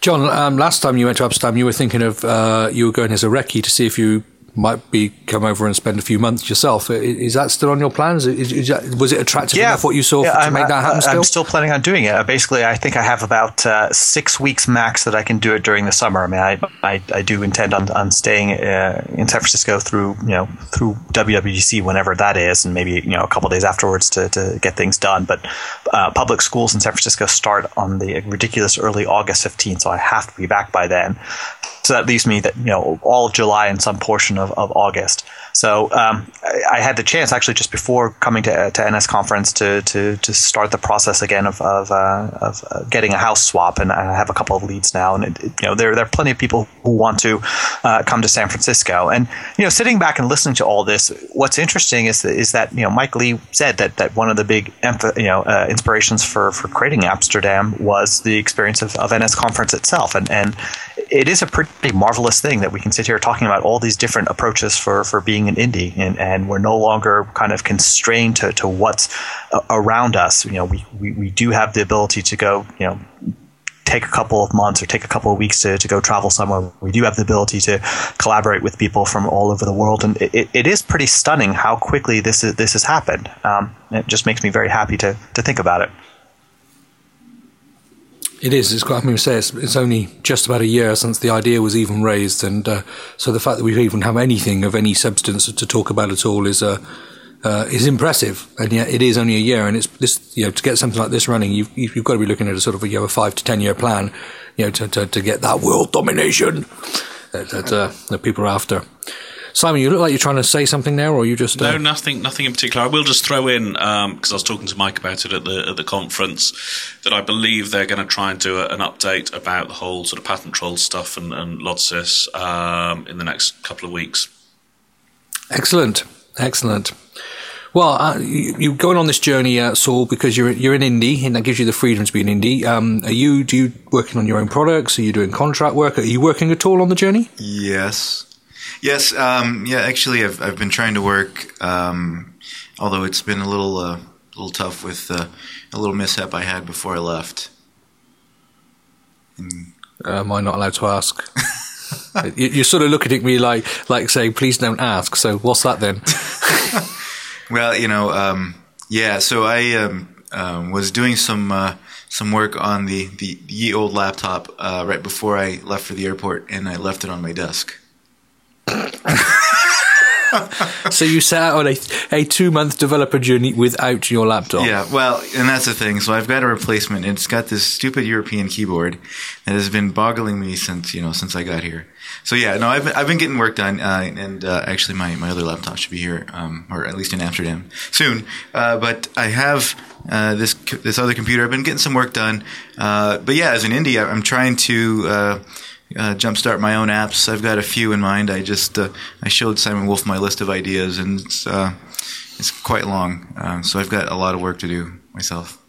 John, um, last time you went to Amsterdam, you were thinking of uh, you were going as a recce to see if you might be come over and spend a few months yourself. Is that still on your plans? Is, is that, was it attractive yeah. enough what you saw yeah, to make that happen? Still? I'm still planning on doing it. Basically, I think I have about uh, six weeks max that I can do it during the summer. I mean, I I, I do intend on, on staying uh, in San Francisco through you know through WWDC whenever that is, and maybe you know a couple days afterwards to, to get things done. But uh, public schools in San Francisco start on the ridiculous early August 15th, so I have to be back by then. So that leaves me that you know all of July and some portion of, of August. So um, I, I, had the chance actually just before coming to, to NS conference to, to, to start the process again of of, uh, of uh, getting a house swap, and I have a couple of leads now, and it, it, you know there there are plenty of people who want to uh, come to San Francisco, and you know sitting back and listening to all this, what's interesting is is that you know Mike Lee said that that one of the big you know uh, inspirations for for creating Appsterdam was the experience of, of NS conference itself, and and it is a pretty marvelous thing that we can sit here talking about all these different approaches for for being an indie, and, and we're no longer kind of constrained to, to what's uh, around us. You know, we, we, we do have the ability to go, you know, take a couple of months or take a couple of weeks to, to go travel somewhere. We do have the ability to collaborate with people from all over the world, and it, it is pretty stunning how quickly this is, this has happened. Um, it just makes me very happy to to think about it. It is. It's quite. I mean, say it's, it's, only just about a year since the idea was even raised, and uh, so the fact that we even have anything of any substance to talk about at all is uh, uh, is impressive. And yet, it is only a year, and it's this. You know, to get something like this running, you've you've got to be looking at a sort of a, you know, a five to ten year plan. You know, to to, to get that world domination that, that, uh, that people are after. Simon, you look like you're trying to say something there, or you just uh... no, nothing, nothing in particular. I will just throw in because um, I was talking to Mike about it at the at the conference that I believe they're going to try and do a, an update about the whole sort of patent troll stuff and, and Lodsys um, in the next couple of weeks. Excellent, excellent. Well, uh, you, are going on this journey, uh, Saul, because you're you're an indie, and that gives you the freedom to be an indie. Um, are you do you working on your own products? Are you doing contract work? Are you working at all on the journey? Yes, Yes, um, yeah. Actually, I've I've been trying to work, um, although it's been a little uh, little tough with uh, a little mishap I had before I left. And, uh, am I not allowed to ask? you, you're sort of looking at me like like saying, "Please don't ask." So what's that then? well, you know, um, yeah. So I um, um, was doing some uh, some work on the the ye old laptop uh, right before I left for the airport, and I left it on my desk. so you out on a, a two month developer journey without your laptop. Yeah, well, and that's the thing. So I've got a replacement. It's got this stupid European keyboard that has been boggling me since you know since I got here. So yeah, no, I've been, I've been getting work done, uh, and uh, actually my, my other laptop should be here, um, or at least in Amsterdam soon. Uh, but I have uh, this this other computer. I've been getting some work done. Uh, but yeah, as an indie, I'm trying to uh, uh, jumpstart my own apps. I've got a few in mind. I just uh, I showed Simon Wolf my list of ideas, and it's uh, it's quite long. Um, so I've got a lot of work to do myself.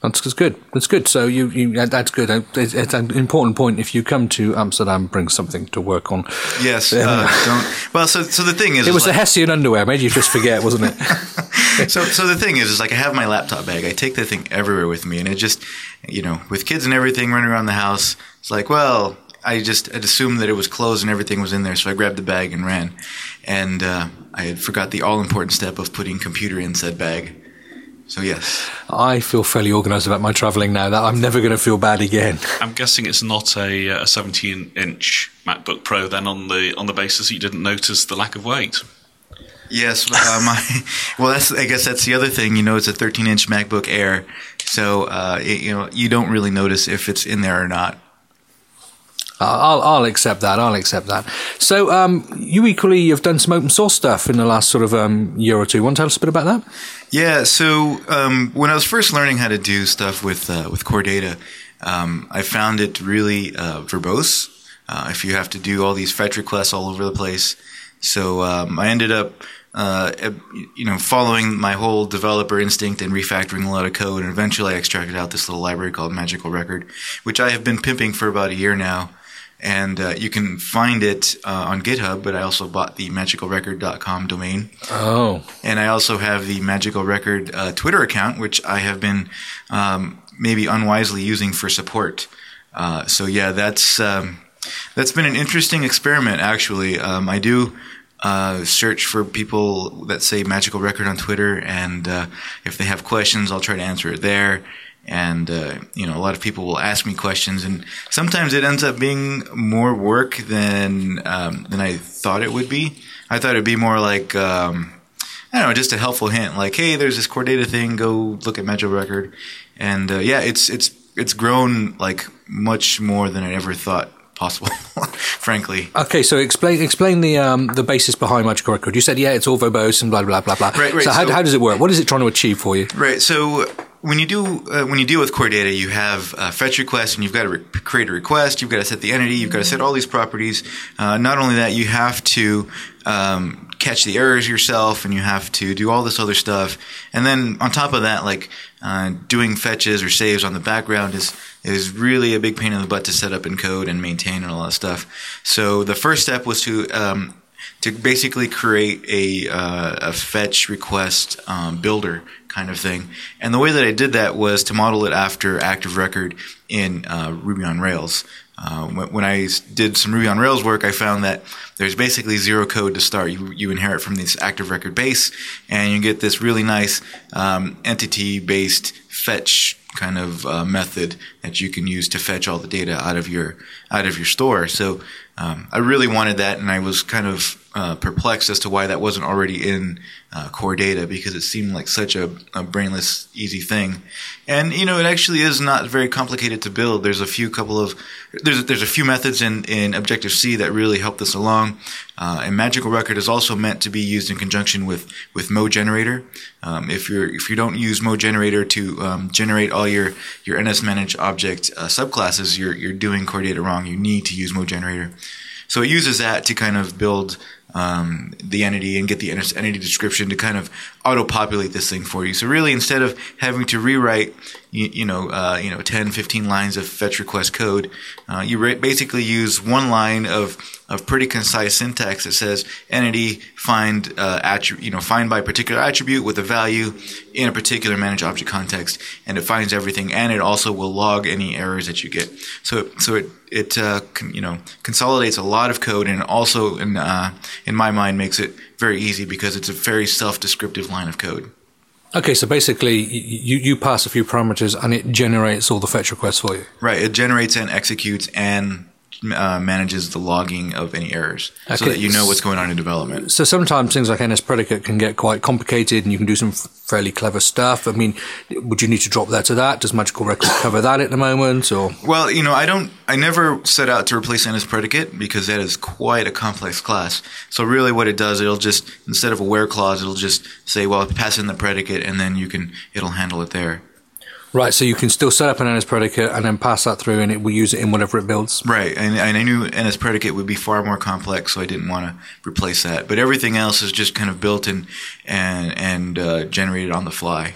That's good. That's good. So you, you that's good. It's, it's, an important point. If you come to Amsterdam, bring something to work on. Yes. Uh, don't. Well, so so the thing is, it was like, the Hessian underwear made you just forget, wasn't it? so so the thing is, is like I have my laptop bag. I take that thing everywhere with me, and it just, you know, with kids and everything running around the house, it's like, well, I just had assumed that it was closed and everything was in there, so I grabbed the bag and ran. And uh, I had forgot the all important step of putting computer in said bag. So yes, I feel fairly organised about my travelling now. That I'm never going to feel bad again. I'm guessing it's not a, uh, a 17 inch MacBook Pro then, on the on the basis that you didn't notice the lack of weight. Yes, uh, my well, that's I guess that's the other thing. You know, it's a 13 inch MacBook Air, so uh, it, you know you don't really notice if it's in there or not. I'll, I'll accept that. I'll accept that. So, um, you equally have done some open source stuff in the last sort of um, year or two. Want to tell us a bit about that? Yeah. So, um, when I was first learning how to do stuff with uh, with Core Data, um, I found it really uh, verbose. Uh, if you have to do all these fetch requests all over the place, so um, I ended up. Uh, you know, following my whole developer instinct and refactoring a lot of code, and eventually I extracted out this little library called Magical Record, which I have been pimping for about a year now and uh, you can find it uh, on GitHub. But I also bought the magicalrecord.com domain. Oh, and I also have the Magical Record uh, Twitter account, which I have been um, maybe unwisely using for support. Uh, so yeah, that's um, that's been an interesting experiment. Actually, um, I do uh, search for people that say magical record on Twitter, and uh, if they have questions, I'll try to answer it there. And uh, you know, a lot of people will ask me questions, and sometimes it ends up being more work than um, than I thought it would be. I thought it'd be more like um, I don't know, just a helpful hint, like, hey, there's this core data thing. Go look at Magical Record, and uh, yeah, it's it's it's grown like much more than I ever thought possible, frankly. Okay, so explain explain the um, the basis behind Magical Record. You said yeah, it's all verbose and blah blah blah blah. Right, right, So how, so- how does it work? What is it trying to achieve for you? Right. So when you do uh, when you deal with core data, you have fetch requests, and you've got to re- create a request. You've got to set the entity. You've got to set all these properties. Uh, not only that, you have to um, catch the errors yourself, and you have to do all this other stuff. And then on top of that, like uh, doing fetches or saves on the background is is really a big pain in the butt to set up in code and maintain and all that stuff. So the first step was to um, to basically create a, uh, a fetch request um, builder kind of thing. And the way that I did that was to model it after Active Record in uh, Ruby on Rails. Uh, when, I did some Ruby on Rails work, I found that there's basically zero code to start. You, you inherit from this Active Record base, and you get this really nice um, entity-based fetch kind of uh, method that you can use to fetch all the data out of your out of your store. So um, I really wanted that, and I was kind of uh, perplexed as to why that wasn't already in uh, core data because it seemed like such a, a brainless, easy thing. And you know, it actually is not very complicated to build. There's a few couple of there's there's a few methods in in Objective C that really help this along. Uh, and Magical Record is also meant to be used in conjunction with with Mo Generator. Um, if you're if you don't use Mo Generator to um, generate all your your NS Manage object uh, subclasses, you're you're doing core data wrong. You need to use Mo Generator. So it uses that to kind of build um, the entity and get the entity description to kind of auto-populate this thing for you. So really, instead of having to rewrite, you, you know, uh, you know, 10, 15 lines of fetch request code, uh, you ra- basically use one line of of pretty concise syntax that says entity find uh, you know find by particular attribute with a value in a particular manage object context, and it finds everything, and it also will log any errors that you get. So so it it uh, con- you know consolidates a lot of code, and also in uh, in my mind makes it very easy because it's a very self-descriptive line of code. Okay, so basically you you pass a few parameters and it generates all the fetch requests for you. Right. It generates and executes and uh, manages the logging of any errors so that you know what's going on in development. So sometimes things like NS predicate can get quite complicated and you can do some fairly clever stuff. I mean, would you need to drop that to that? Does Magical Record cover that at the moment or? Well, you know, I don't. I never set out to replace NS predicate because that is quite a complex class. So really, what it does, it'll just instead of a where clause, it'll just say, well, pass in the predicate, and then you can it'll handle it there. Right, so you can still set up an NS predicate and then pass that through and it will use it in whatever it builds. Right, and, and I knew NS predicate would be far more complex, so I didn't want to replace that. But everything else is just kind of built in and and uh, generated on the fly.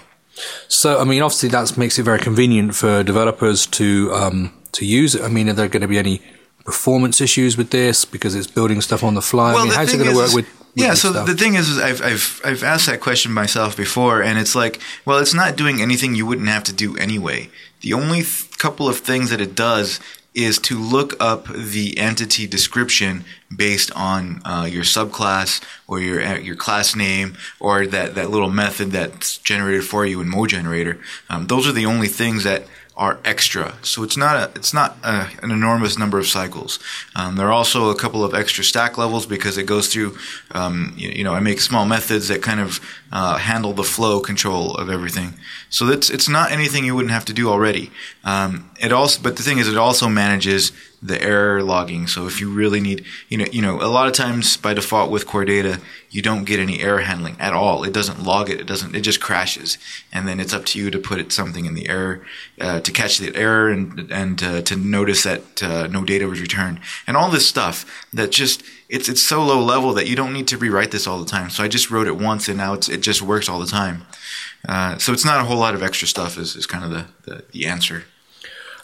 So, I mean, obviously that makes it very convenient for developers to um, to use it. I mean, are there going to be any performance issues with this because it's building stuff on the fly? I mean, how's it going to work with yeah so stuff? the thing is, is I've, I've i've asked that question myself before and it's like well it's not doing anything you wouldn't have to do anyway the only th- couple of things that it does is to look up the entity description based on uh, your subclass or your uh, your class name or that, that little method that's generated for you in MoGenerator. Um, those are the only things that are extra. So it's not a, it's not a, an enormous number of cycles. Um, there are also a couple of extra stack levels because it goes through. Um, you, you know, I make small methods that kind of uh, handle the flow control of everything. So it's it's not anything you wouldn't have to do already. Um, it also, but the thing is, it also manages the error logging. So if you really need, you know, you know, a lot of times by default with core data, you don't get any error handling at all. It doesn't log it. It doesn't. It just crashes, and then it's up to you to put it something in the error uh, to catch the error and and uh, to notice that uh, no data was returned, and all this stuff that just it's it's so low level that you don't need to rewrite this all the time. So I just wrote it once, and now it just works all the time. Uh, so it's not a whole lot of extra stuff. Is is kind of the the, the answer.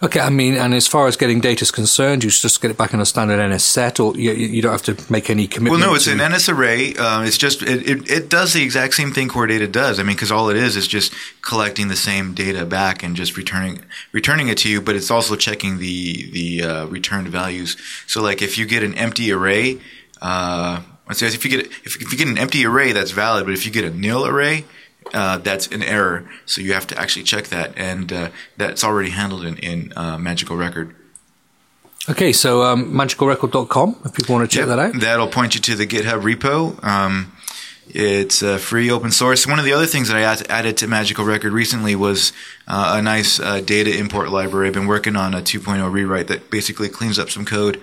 Okay, I mean, and as far as getting data is concerned, you just get it back in a standard NS set, or you, you don't have to make any commitment. Well, no, it's an NS array. Uh, it's just it, it, it does the exact same thing core data does. I mean, because all it is is just collecting the same data back and just returning returning it to you. But it's also checking the the uh, returned values. So, like if you get an empty array. Uh, So if you get if, if you get an empty array, that's valid. But if you get a nil array, uh, that's an error. So you have to actually check that, and uh, that's already handled in, in uh, Magical Record. Okay, so um, magicalrecord.com if people want to check Yep, that out. That'll point you to the GitHub repo. Um, it's uh, free open source. One of the other things that I add- added to Magical Record recently was uh, a nice uh, data import library. I've been working on a 2.0 rewrite that basically cleans up some code.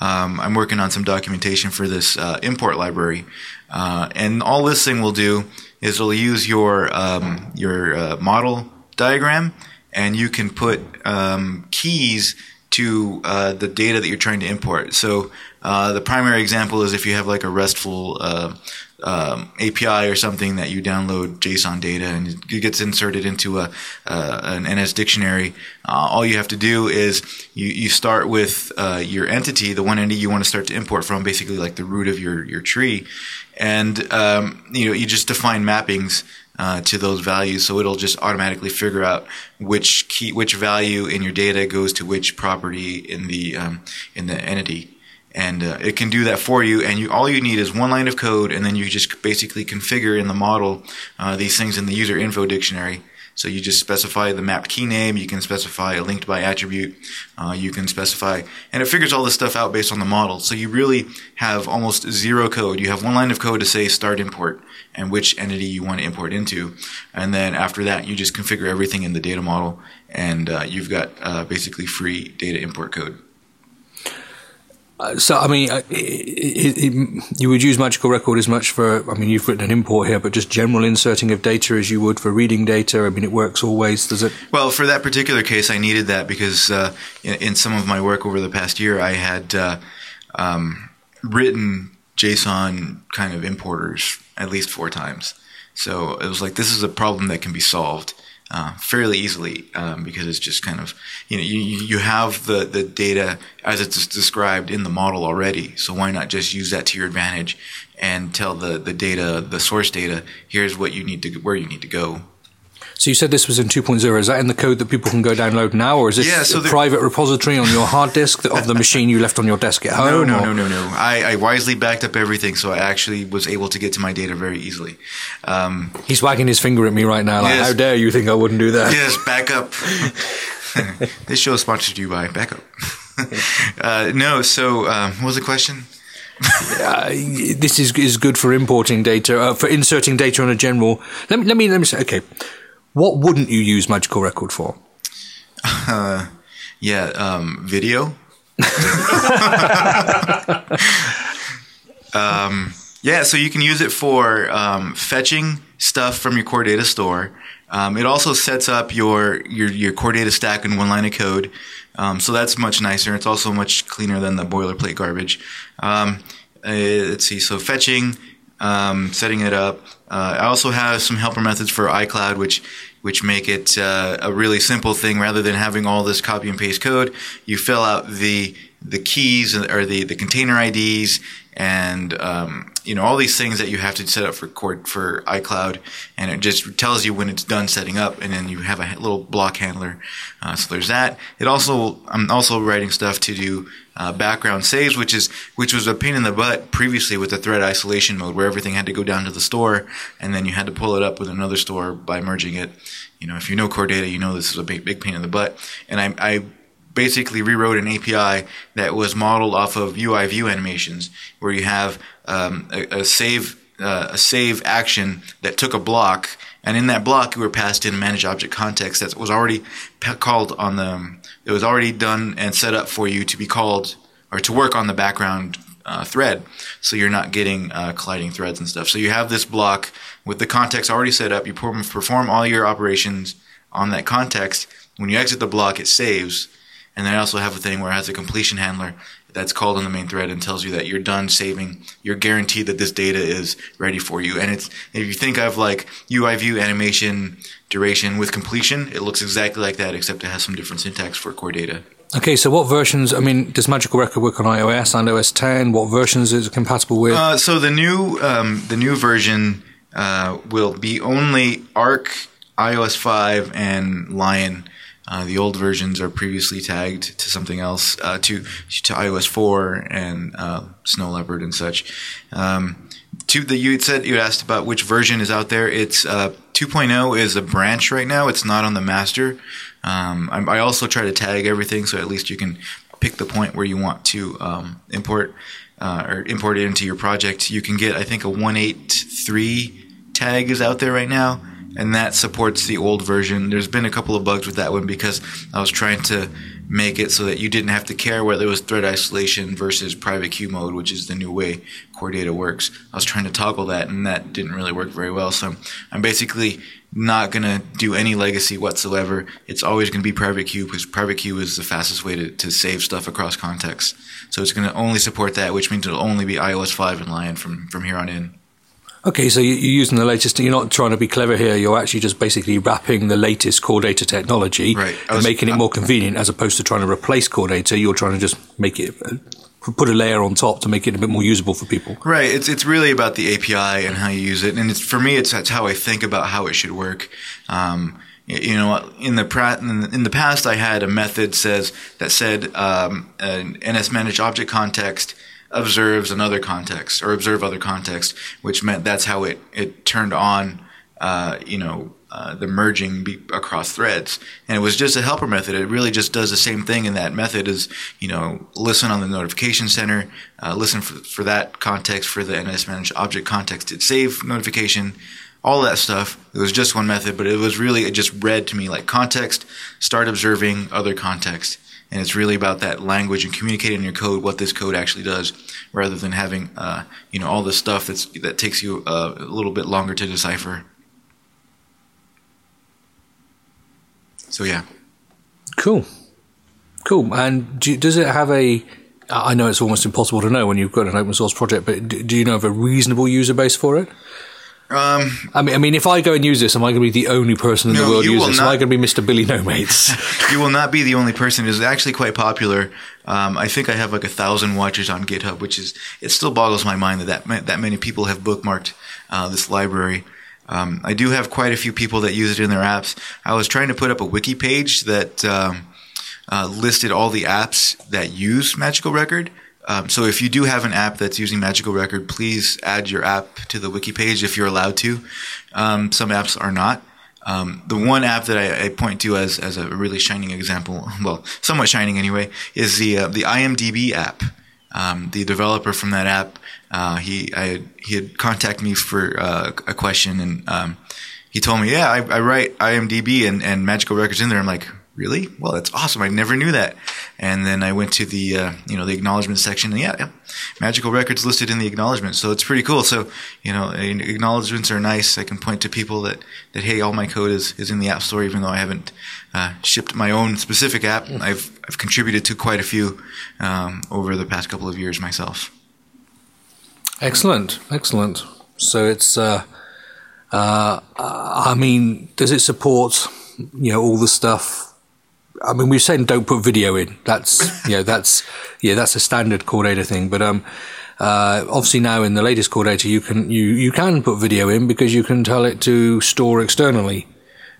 Um, I'm working on some documentation for this uh, import library, uh, and all this thing will do is it'll use your um, your uh, model diagram, and you can put um, keys to uh, the data that you're trying to import. So uh, the primary example is if you have like a RESTful uh, um, API or something that you download JSON data and it gets inserted into a uh, an NS dictionary. Uh, all you have to do is you, you start with your entity, the one entity you want to start to import from, basically like the root of your your tree, and um, you know you just define mappings uh, to those values. So it'll just automatically figure out which key, which value in your data goes to which property in the um, in the entity, and uh, it can do that for you. And you all you need is one line of code, and then you just basically configure in the model uh, these things in the user info dictionary. So you just specify the mapped key name. You can specify a linked by attribute. Uh, you can specify, and it figures all this stuff out based on the model. So you really have almost zero code. You have one line of code to say start import and which entity you want to import into, and then after that you just configure everything in the data model, and uh, you've got uh, basically free data import code. So, I mean, uh, it, it, it, you would use Magical Record as much for, I mean, you've written an import here, but just general inserting of data as you would for reading data. I mean, it works always, does it? Well, for that particular case, I needed that because uh, in, in, some of my work over the past year, I had uh, um, written JSON kind of importers at least four times. So it was like, this is a problem that can be solved. Uh, fairly easily um, because it's just kind of you know you you have the the data as it's described in the model already. So why not just use that to your advantage and tell the the data the source data here's what you need to where you need to go so you said this was in 2.0. Is that in the code that people can go download now, or is this yeah, so a private repository on your hard disk of the machine you left on your desk at home? No, no, or? no, no, no. I, I, wisely backed up everything, so I actually was able to get to my data very easily. Um, He's wagging his finger at me right now, like, yes, "How dare you think I wouldn't do that?" Yes, backup. this show is sponsored to you by Backup. uh, no, so um, what was the question? uh, this is is good for importing data, uh, for inserting data on a general. Let me let me let me say. Okay, what wouldn't you use Magical Record for? Uh, yeah, um, video. um, yeah, so you can use it for um, fetching stuff from your core data store. Um, it also sets up your, your your core data stack in one line of code, um, so that's much nicer. It's also much cleaner than the boilerplate garbage. Um, uh, let's see, so fetching, setting it up. Uh, I also have some helper methods for iCloud, which which make it uh, a really simple thing. Rather than having all this copy and paste code, you fill out the the keys or the, the container IDs and um, you know all these things that you have to set up for court for iCloud, and it just tells you when it's done setting up, and then you have a little block handler. Uh, so there's that. It also I'm also writing stuff to do uh, background saves, which is which was a pain in the butt previously with the thread isolation mode, where everything had to go down to the store, and then you had to pull it up with another store by merging it. You know, if you know core data, you know this is a big big pain in the butt, and I, I basically rewrote an API that was modeled off of UI view animations, where you have um, a, a, save uh, a save action that took a block, and in that block you were passed in manage object context that was already called on the. It was already done and set up for you to be called or to work on the background uh, thread, so you're not getting uh, colliding threads and stuff. So you have this block with the context already set up. You perform all your operations on that context. When you exit the block, it saves and I also have a thing where it has a completion handler that's called on the main thread and tells you that you're done saving. You're guaranteed that this data is ready for you. And it's, if you think of like UI view animation duration with completion, it looks exactly like that, except it has some different syntax for core data. Okay, so what versions? I mean, does Magical Record work on iOS and OS 10? What versions is it compatible with? Uh, so the new um, the new version uh, will be only Arc, iOS 5, and Lion. Uh, the old versions are previously tagged to something else, uh, to to iOS 4 and uh, Snow Leopard and such. Um, to the you had said you asked about which version is out there. It's uh, 2.0 is a branch right now. It's not on the master. Um, I, I also try to tag everything so at least you can pick the point where you want to um, import uh, or import it into your project. You can get I think a 183 tag is out there right now and that supports the old version. There's been a couple of bugs with that one because I was trying to make it so that you didn't have to care whether it was thread isolation versus private queue mode, which is the new way Core Data works. I was trying to toggle that, and that didn't really work very well. So I'm basically not going to do any legacy whatsoever. It's always going to be private queue because private queue is the fastest way to, to save stuff across context. So it's going to only support that, which means it'll only be iOS 5 and Lion from, from here on in. Okay, so you're using the latest. You're not trying to be clever here. You're actually just basically wrapping the latest core data technology Right. And was- making it more convenient, as opposed to trying to replace core data. You're trying to just make it uh, put a layer on top to make it a bit more usable for people. Right. It's it's really about the API and how you use it, and it's for me, it's that's how I think about how it should work. Um, you know, in the pra- in the- in the past, I had a method says that said um, an NS managed object context observes another context or observe other context, which meant that's how it it turned on. Uh, you know. Uh, the merging be- across threads, and it was just a helper method. It really just does the same thing in that method is, you know, listen on the notification center, uh, listen for, for that context for the NS managed object context, it save notification, all that stuff. It was just one method, but it was really it just read to me like context, start observing other context, and it's really about that language and communicating in your code what this code actually does, rather than having uh, you know all this stuff that's that takes you uh, a little bit longer to decipher. So yeah. Cool, cool. And do, does it have a? I know it's almost impossible to know when you've got an open source project, but do, do you know of a reasonable user base for it? Um, I mean, I mean, if I go and use this, am I going to be the only person in the world using this? Am. I going to be Mr. Billy No Mates? you will not be the only person. It's actually quite popular. Um, I think I have like a thousand watchers on GitHub, which is it still boggles my mind that that, that many people have bookmarked uh, this library. Um, I do have quite a few people that use it in their apps. I was trying to put up a wiki page that um, uh, listed all the apps that use Magical Record. Um, so if you do have an app that's using Magical Record, please add your app to the wiki page if you're allowed to. Um, some apps are not. Um, the one app that I, I point to as, as a really shining example, well, somewhat shining anyway, is the uh, the IMDb app. Um, the developer from that app, uh, he I he had contacted me for uh, a question, and um, he told me, "Yeah, I, I write IMDb and, and Magical Records in there." I'm like, "Really? Well, that's awesome. I never knew that." And then I went to the uh, you know the acknowledgement section, and yeah, yeah, Magical Records listed in the acknowledgement, so it's pretty cool. So you know, acknowledgements are nice. I can point to people that that hey, all my code is is in the App Store, even though I haven't uh, shipped my own specific app. I've I've contributed to quite a few um, over the past couple of years myself. Excellent, excellent. So it's, uh, uh, I mean, does it support, you know, all the stuff? I mean, we're saying don't put video in. That's, you know, that's, yeah, that's a standard core data thing. But, um, uh, obviously now in the latest core data, you can, you, you can put video in because you can tell it to store externally.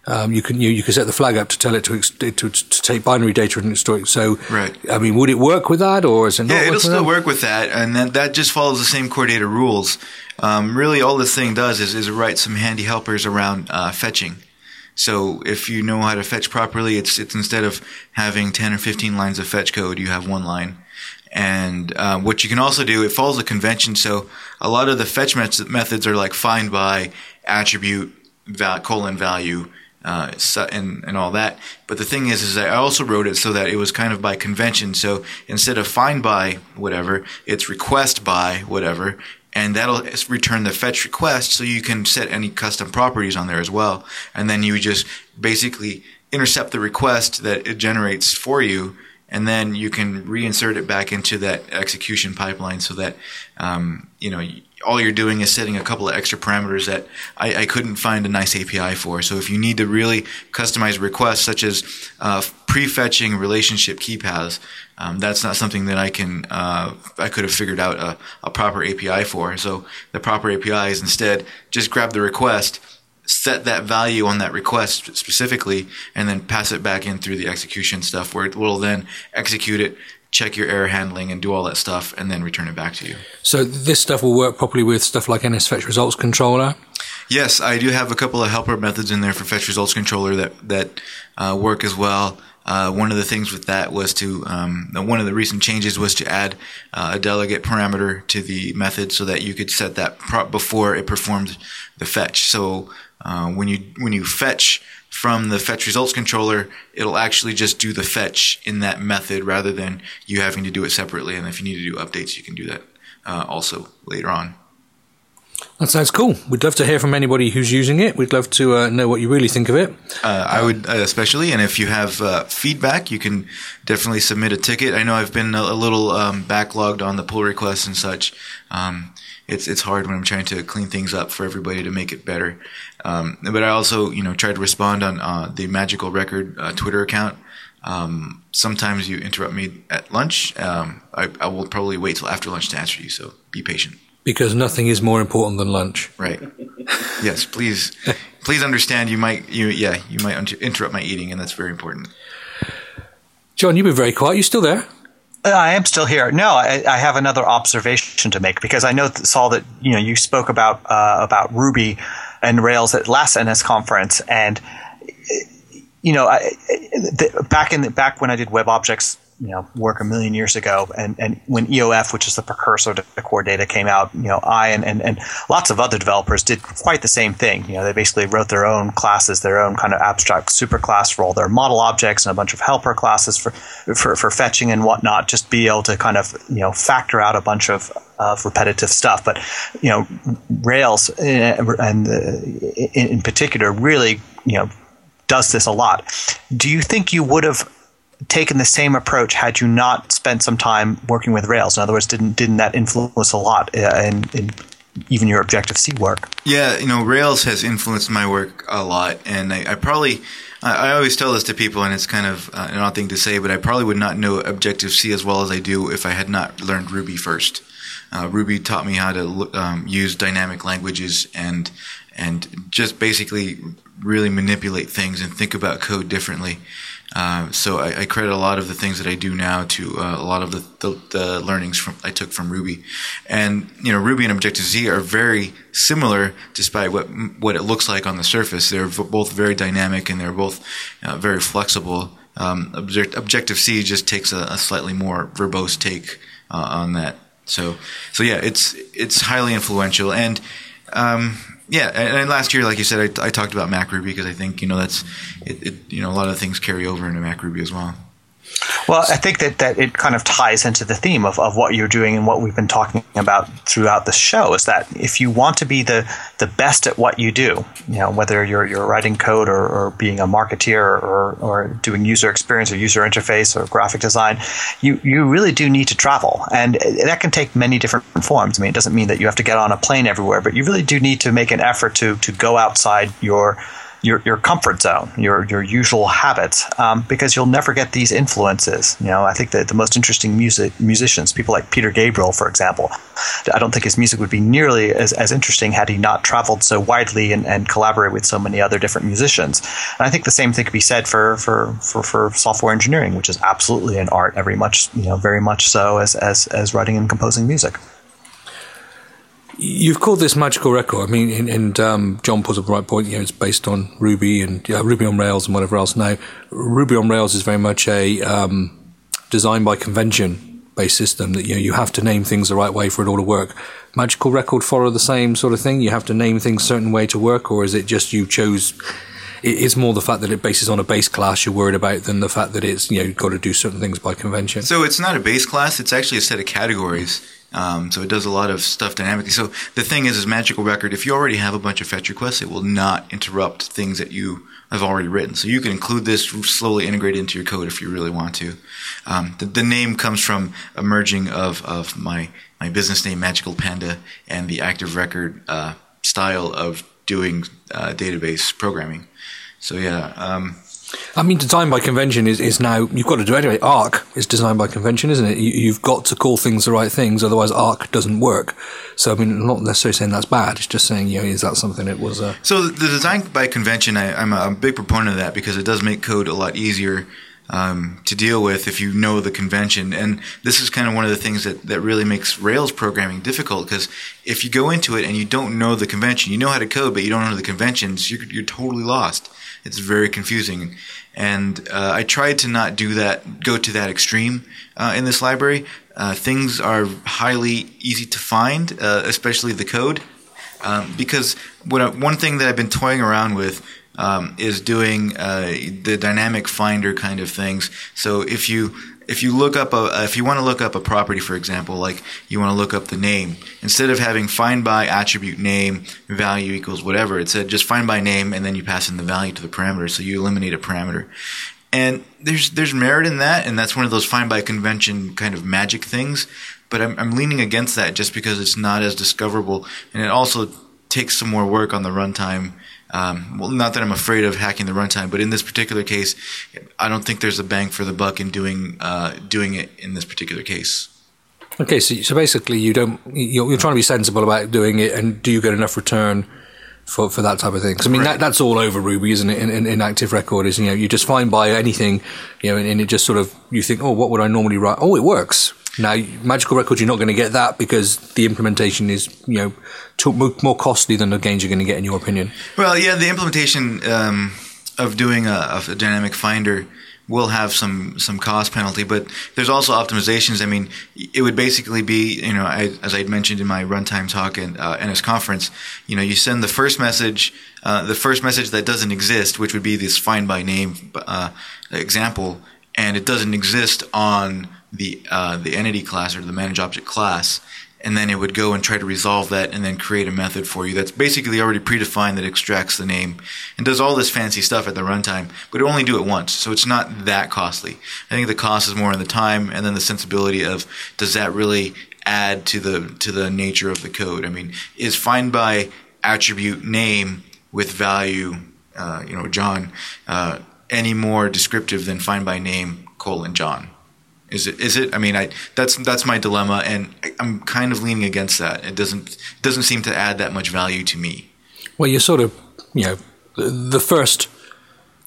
Um, you can you, you can set the flag up to tell it to, ex- to to take binary data and store it. So, Right. I mean, would it work with that, or is it not? Yeah, it'll still that? work with that, and that, that just follows the same core data rules. Um, really, all this thing does is, is write some handy helpers around uh, fetching. So if you know how to fetch properly, it's it's instead of having ten or fifteen lines of fetch code, you have one line. And uh, what you can also do, it follows a convention. So a lot of the fetch met- methods are like find by attribute val- colon value uh, and and all that. But the thing is, is I also wrote it so that it was kind of by convention. So instead of find by whatever, it's request by whatever, and that'll return the fetch request. So you can set any custom properties on there as well, and then you just basically intercept the request that it generates for you. And then you can reinsert it back into that execution pipeline so that, um, you know, all you're doing is setting a couple of extra parameters that I, I couldn't find a nice API for. So if you need to really customize requests, such as uh, prefetching relationship key paths, um, that's not something that I can uh, I could have figured out a, a proper API for. So the proper API is instead just grab the request, set that value on that request specifically, and then pass it back in through the execution stuff, where it will then execute it, check your error handling, and do all that stuff, and then return it back to you. So this stuff will work properly with stuff like NSFetch Results Controller. Yes, I do have a couple of helper methods in there for Fetch Results Controller that that uh, work as well. Uh, one of the things with that was to um, one of the recent changes was to add uh, a delegate parameter to the method so that you could set that prop before it performed the fetch. So uh, when you when you fetch from the fetch results controller, it'll actually just do the fetch in that method rather than you having to do it separately. And if you need to do updates, you can do that uh, also later on. That sounds cool. We'd love to hear from anybody who's using it. We'd love to uh, know what you really think of it. Uh, I would uh, especially, and if you have uh, feedback, you can definitely submit a ticket. I know I've been a, a little um, backlogged on the pull requests and such. Um, it's it's hard when I'm trying to clean things up for everybody to make it better. Um, but I also, you know, try to respond on uh, the Magical Record uh, Twitter account. Um, sometimes you interrupt me at lunch. Um, I, I will probably wait till after lunch to answer you. So be patient because nothing is more important than lunch. Right. yes, please, please understand. You might, you yeah, you might interrupt my eating, and that's very important. John, you've been very quiet. You still there? Uh, I am still here. No, I, I, have another observation to make because I know Saul that you know you spoke about uh, about Ruby and Rails at last NS conference, and you know, I, the, back in the, back when I did WebObjects you know work a million years ago and, and when EOF which is the precursor to core data came out you know I and, and, and lots of other developers did quite the same thing. You know they basically wrote their own classes their own kind of abstract superclass for all their model objects and a bunch of helper classes for, for, for fetching and whatnot just be able to kind of you know factor out a bunch of of repetitive stuff. But you know Rails eh, and in particular really you know does this a lot. Do you think you would have taken the same approach had you not spent some time working with Rails? In other words, didn't didn't that influence a lot uh, in, in even your Objective C work? Yeah, you know, Rails has influenced my work a lot, and I, I probably. I, I always tell this to people, and it's kind of uh, an odd thing to say, but I probably would not know Objective C as well as I do if I had not learned Ruby first. Uh, Ruby taught me how to um, use dynamic languages and and just basically really manipulate things and think about code differently. Uh, so I, I, credit a lot of the things that I do now to uh, a lot of the, the, the, learnings from I took from Ruby, and you know Ruby and Objective C are very similar, despite what what it looks like on the surface. They're both very dynamic and they're both uh, very flexible. Um, Objective C just takes a, a slightly more verbose take uh, on that. So so yeah, it's it's highly influential and. Um, yeah, and, last year, like you said, I, I talked about MacRuby because I think you know that's it, it, You know, a lot of things carry over into MacRuby as well. Well, I think that, that it kind of ties into the theme of, of what you're doing and what we've been talking about throughout the show is that if you want to be the, the best at what you do, you know, whether you're, you're writing code or, or being a marketeer or, or doing user experience or user interface or graphic design, you, you really do need to travel. And that can take many different forms. I mean, it doesn't mean that you have to get on a plane everywhere, but you really do need to make an effort to, to go outside your your, your comfort zone, your, your usual habits, um, because you'll never get these influences. You know, I think that the most interesting music musicians, people like Peter Gabriel, for example, I don't think his music would be nearly as, as interesting had he not traveled so widely and, and collaborated with so many other different musicians. And I think the same thing could be said for, for, for, for software engineering, which is absolutely an art, very much, you know, very much so as, as, as writing and composing music. You've called this magical record. I mean, and, um, John puts up the right point. You know, it's based on Ruby and Ruby on Rails and whatever else. Now, Ruby on Rails is very much a um, design by convention based system that you know you have to name things the right way for it all to work. Magical record follow the same sort of thing. You have to name things certain way to work, or is it just you chose? It's more the fact that it bases on a base class you're worried about than the fact that it's you know got to do certain things by convention. So it's not a base class; it's actually a set of categories um, so it does a lot of stuff dynamically. So the thing is, is Magical Record, if you already have a bunch of fetch requests, it will not interrupt things that you have already written. So you can include this slowly integrate into your code if you really want to. Um, the, the, name comes from a merging of, of my, my business name, Magical Panda, and the active record uh, style of doing uh, database programming. So yeah. Um, I mean, design by convention is, is now, you've got to do it anyway. Arc is designed by convention, isn't it? You, have got to call things the right things, otherwise Arc doesn't work. So, I mean, I'm not necessarily saying that's bad. It's just saying, you know, is that something that was. Uh... So, the design by convention, I, am a, a big proponent of that because it does make code a lot easier um, to deal with if you know the convention. And this is kind of one of the things that, that really makes Rails programming difficult because if you go into it and you don't know the convention, you know how to code, but you don't know the conventions, you're, you're totally lost. It's very confusing. And uh, I tried to not do that, go to that extreme uh, in this library. Uh, things are highly easy to find, uh, especially the code. Um, because what I, one thing that I've been toying around with um, is doing uh, the dynamic finder kind of things. So if you if you look up a uh, if you want to look up a property, for example, like you want to look up the name, instead of having find by attribute name value equals whatever, it said just find by name and then you pass in the value to the parameter. So you eliminate a parameter. And there's there's merit in that, and that's one of those find by convention kind of magic things. But I'm, I'm leaning against that just because it's not as discoverable, and it also takes some more work on the runtime um, well, not that I'm afraid of hacking the runtime, but in this particular case, I don't think there's a bang for the buck in doing uh, doing it in this particular case. Okay, so, so basically, you don't you're, you're, trying to be sensible about doing it, and do you get enough return for, for that type of thing? Because I mean, that, that's all over Ruby, isn't it? In, in, in, Active Record, is you know you just find by anything, you know, and, and, it just sort of you think, oh, what would I normally write? Oh, it works. Now, Magical records, you're not going to get that because the implementation is, you know, too, more costly than the gains you're going to get, in your opinion. Well, yeah, the implementation um, of doing a, a, dynamic finder will have some some cost penalty, but there's also optimizations. I mean, it would basically be, you know, I, as I mentioned in my runtime talk and uh, NS conference, you know, you send the first message, uh, the first message that doesn't exist, which would be this find by name uh, example, and it doesn't exist on the uh, the entity class or the manage object class, and then it would go and try to resolve that and then create a method for you that's basically already predefined that extracts the name and does all this fancy stuff at the runtime, but it only do it once, so it's not that costly. I think the cost is more in the time and then the sensibility of does that really add to the to the nature of the code. I mean, is find by attribute name with value, uh, you know, John, uh, any more descriptive than find by name colon John? Is it? Is it? I mean, I that's that's my dilemma, and I'm kind of leaning against that. It doesn't doesn't seem to add that much value to me. Well, you're sort of, you know, the first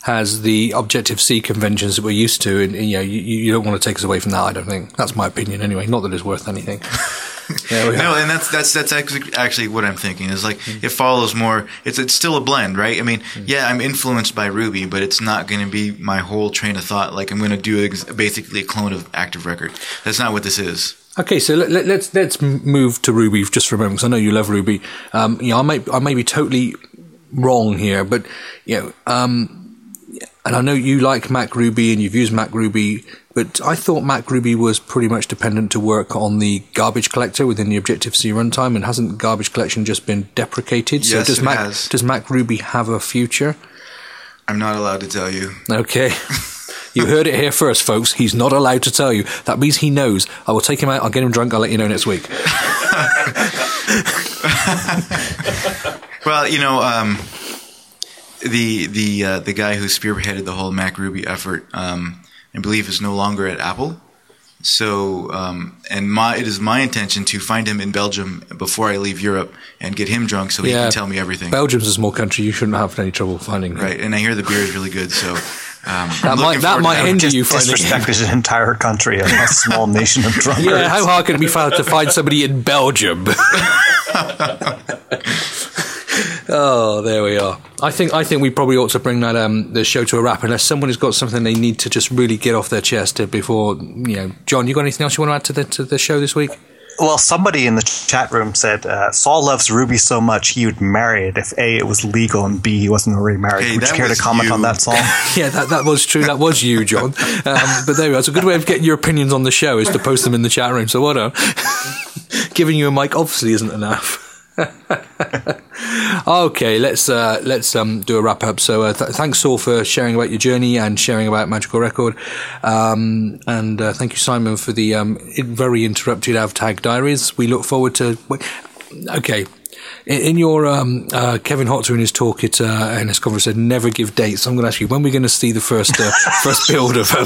has the Objective C conventions that we're used to, and, and you know, you, you don't want to take us away from that. I don't think that's my opinion anyway. Not that it's worth anything. no, and that's that's that's actually, what I'm thinking is like mm-hmm. it follows more. It's it's still a blend, right? I mean, mm-hmm. yeah, I'm influenced by Ruby, but it's not going to be my whole train of thought. Like I'm going to do ex- basically a clone of Active Record. That's not what this is. Okay, so let, us let's, let's move to Ruby just for a moment because I know you love Ruby. Um, you know, I may I may be totally wrong here, but you know, um, and I know you like MacRuby and you've used MacRuby but I thought MacRuby was pretty much dependent to work on the garbage collector within the Objective C runtime, and hasn't garbage collection just been deprecated? Yes, so does it Mac has. does MacRuby have a future? I'm not allowed to tell you. Okay. You heard it here first, folks. He's not allowed to tell you. That means he knows. I will take him out. I'll get him drunk. I'll let you know next week. well, you know, um, the the uh, the guy who spearheaded the whole MacRuby effort um, I believe is no longer at Apple. So, um, and my it is my intention to find him in Belgium before I leave Europe and get him drunk so he yeah, can tell me everything. Belgium's a small country; you shouldn't have any trouble finding. Him. Right, and I hear the beer is really good, so. Um, that might that might hinder you finding disrespect an entire country, a, a small nation of drunkards. Yeah, how hard can it be to find somebody in Belgium? Oh, there we are. I think I think we probably ought to bring that um, the show to a wrap, unless someone has got something they need to just really get off their chest before you know. John, you got anything else you want to add to the to the show this week? Well, somebody in the chat room said uh, Saul loves Ruby so much he would marry it if a it was legal and b he wasn't already married. Hey, would you care to comment you. on that, Saul? yeah, that, that was true. That was you, John. Um, but there we are. It's a good way of getting your opinions on the show is to post them in the chat room. So what? on. Giving you a mic obviously isn't enough. okay, let's uh, let's um, do a wrap up. So uh, th- thanks all for sharing about your journey and sharing about Magical Record, um, and uh, thank you Simon for the um, very interrupted AvTag diaries. We look forward to. Okay. In, your um, uh, Kevin Hoctor in his talk at uh, NS conference said never give dates. I'm going to ask you when we're going to see the first uh, first build of um,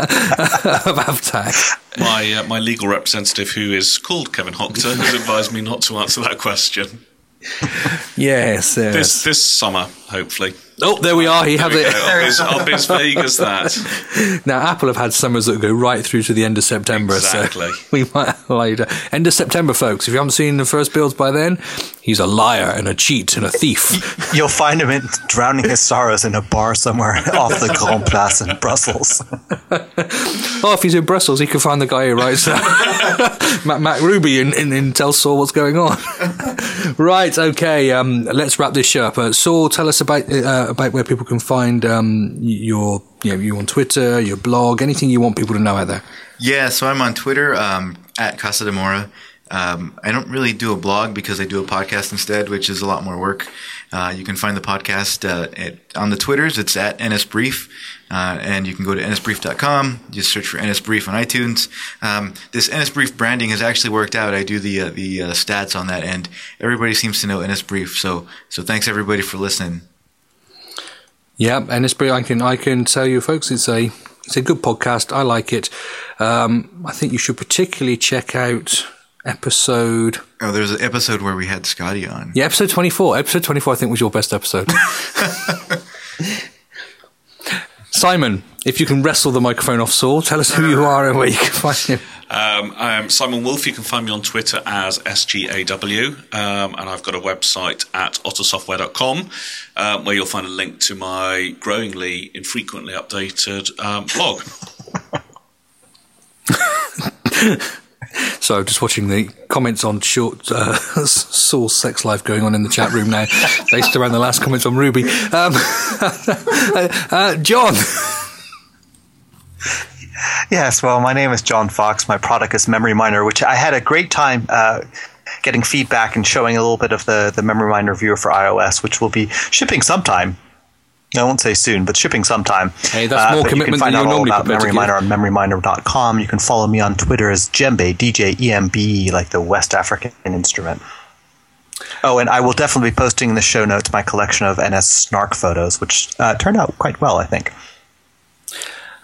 of. My uh, my legal representative, who is called Kevin Hoctor, has advised me not to answer that question. Yes, yes. This this summer, hopefully. Oh, there we are. He has There we it. I'll be, as, I'll be as vague as that. Now, Apple have had summers that go right through to the end of September. Exactly. So we might later. End of September, folks. If you haven't seen the first builds by then, he's a liar and a cheat and a thief. You'll find him in, drowning his sorrows in a bar somewhere off the Grand Place in Brussels. oh, if he's in Brussels, he can find the guy who writes uh, Mac, Mac Ruby and, and, and tell Saul what's going on. Right. Okay. Um, let's wrap this show up. Uh, Saul, tell us about uh, about where people can find um, your you know you on Twitter, your blog, anything you want people to know out there. Yeah, so I'm on Twitter um, at Casa de Mora. Um, I don't really do a blog because I do a podcast instead, which is a lot more work. Uh, you can find the podcast uh, at, on the Twitters. It's at NSBrief. Uh, and you can go to nsbrief.com. Just search for NSBrief on iTunes. Um, this NSBrief branding has actually worked out. I do the uh, the uh, stats on that, and everybody seems to know NSBrief. So so thanks everybody for listening. Yeah, it's I can I can tell you, folks, it's a it's a good podcast. I like it. Um, I think you should particularly check out episode. Oh, there's an episode where we had Scotty on. Yeah, episode twenty four. Episode twenty four, I think, was your best episode. Simon, if you can wrestle the microphone off Saul, tell us who you are and where you can find him. Um, I'm Simon Wolf. You can find me on Twitter as SGAW, um, and I've got a website at ottersoftware.com um, where you'll find a link to my growingly infrequently updated um, blog. So, just watching the comments on short uh, sex life going on in the chat room now, based around the last comments on Ruby. Um, uh, John. Yes, well, my name is John Fox. My product is Memory Miner, which I had a great time uh, getting feedback and showing a little bit of the, the Memory Miner viewer for iOS, which will be shipping sometime. I won't say soon, but shipping sometime. Hey, that's more but commitment you can find than out all about Memory Miner on memoryminer.com. You can follow me on Twitter as Djembe, D-J-E-M-B, like the West African instrument. Oh, and I will definitely be posting in the show notes my collection of NS Snark photos, which uh, turned out quite well, I think.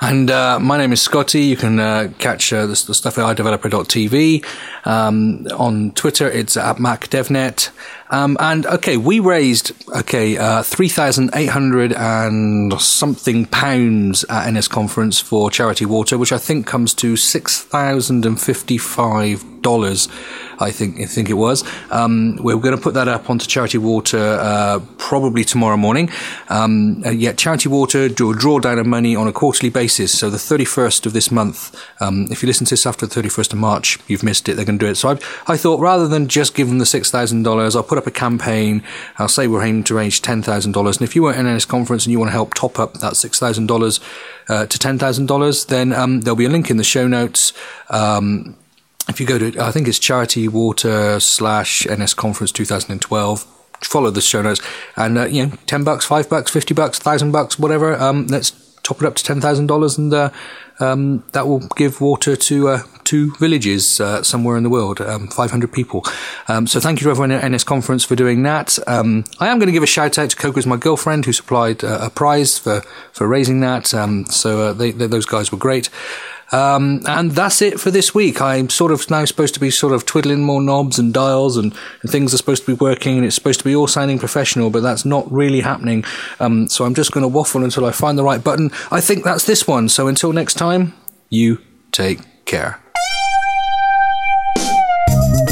And uh, my name is Scotty. You can uh, catch uh, the, the stuff at iDeveloper.tv. Um, on Twitter, it's at MacDevNet. Um, and okay, we raised okay uh, three thousand eight hundred and something pounds at NS conference for charity water, which I think comes to six thousand and fifty-five dollars. I think I think it was. Um, we're going to put that up onto Charity Water uh, probably tomorrow morning. Um, uh, yeah, Charity Water do a drawdown of money on a quarterly basis. So the 31st of this month, um, if you listen to this after the 31st of March, you've missed it. They're going to do it. So I, I thought rather than just give them the six thousand dollars, I'll put up a campaign. I'll say we're aiming to raise ten thousand dollars. And if you were at an NS conference and you want to help top up that six thousand uh, dollars to ten thousand dollars, then um, there'll be a link in the show notes. Um, if you go to, I think it's Charity Water slash NS Conference 2012. Follow the show notes, and uh, you know, ten bucks, five bucks, fifty bucks, thousand bucks, whatever. Um, let's top it up to ten thousand dollars, and uh, um, that will give water to uh, two villages uh, somewhere in the world, um, 500 people. Um, so thank you to everyone at NS Conference for doing that. Um, I am going to give a shout out to Coco's my girlfriend who supplied uh, a prize for for raising that. Um, so uh, they, they, those guys were great. Um, and that's it for this week. I'm sort of now supposed to be sort of twiddling more knobs and dials and, and things are supposed to be working and it's supposed to be all sounding professional, but that's not really happening. Um, so I'm just going to waffle until I find the right button. I think that's this one. So until next time, you take care.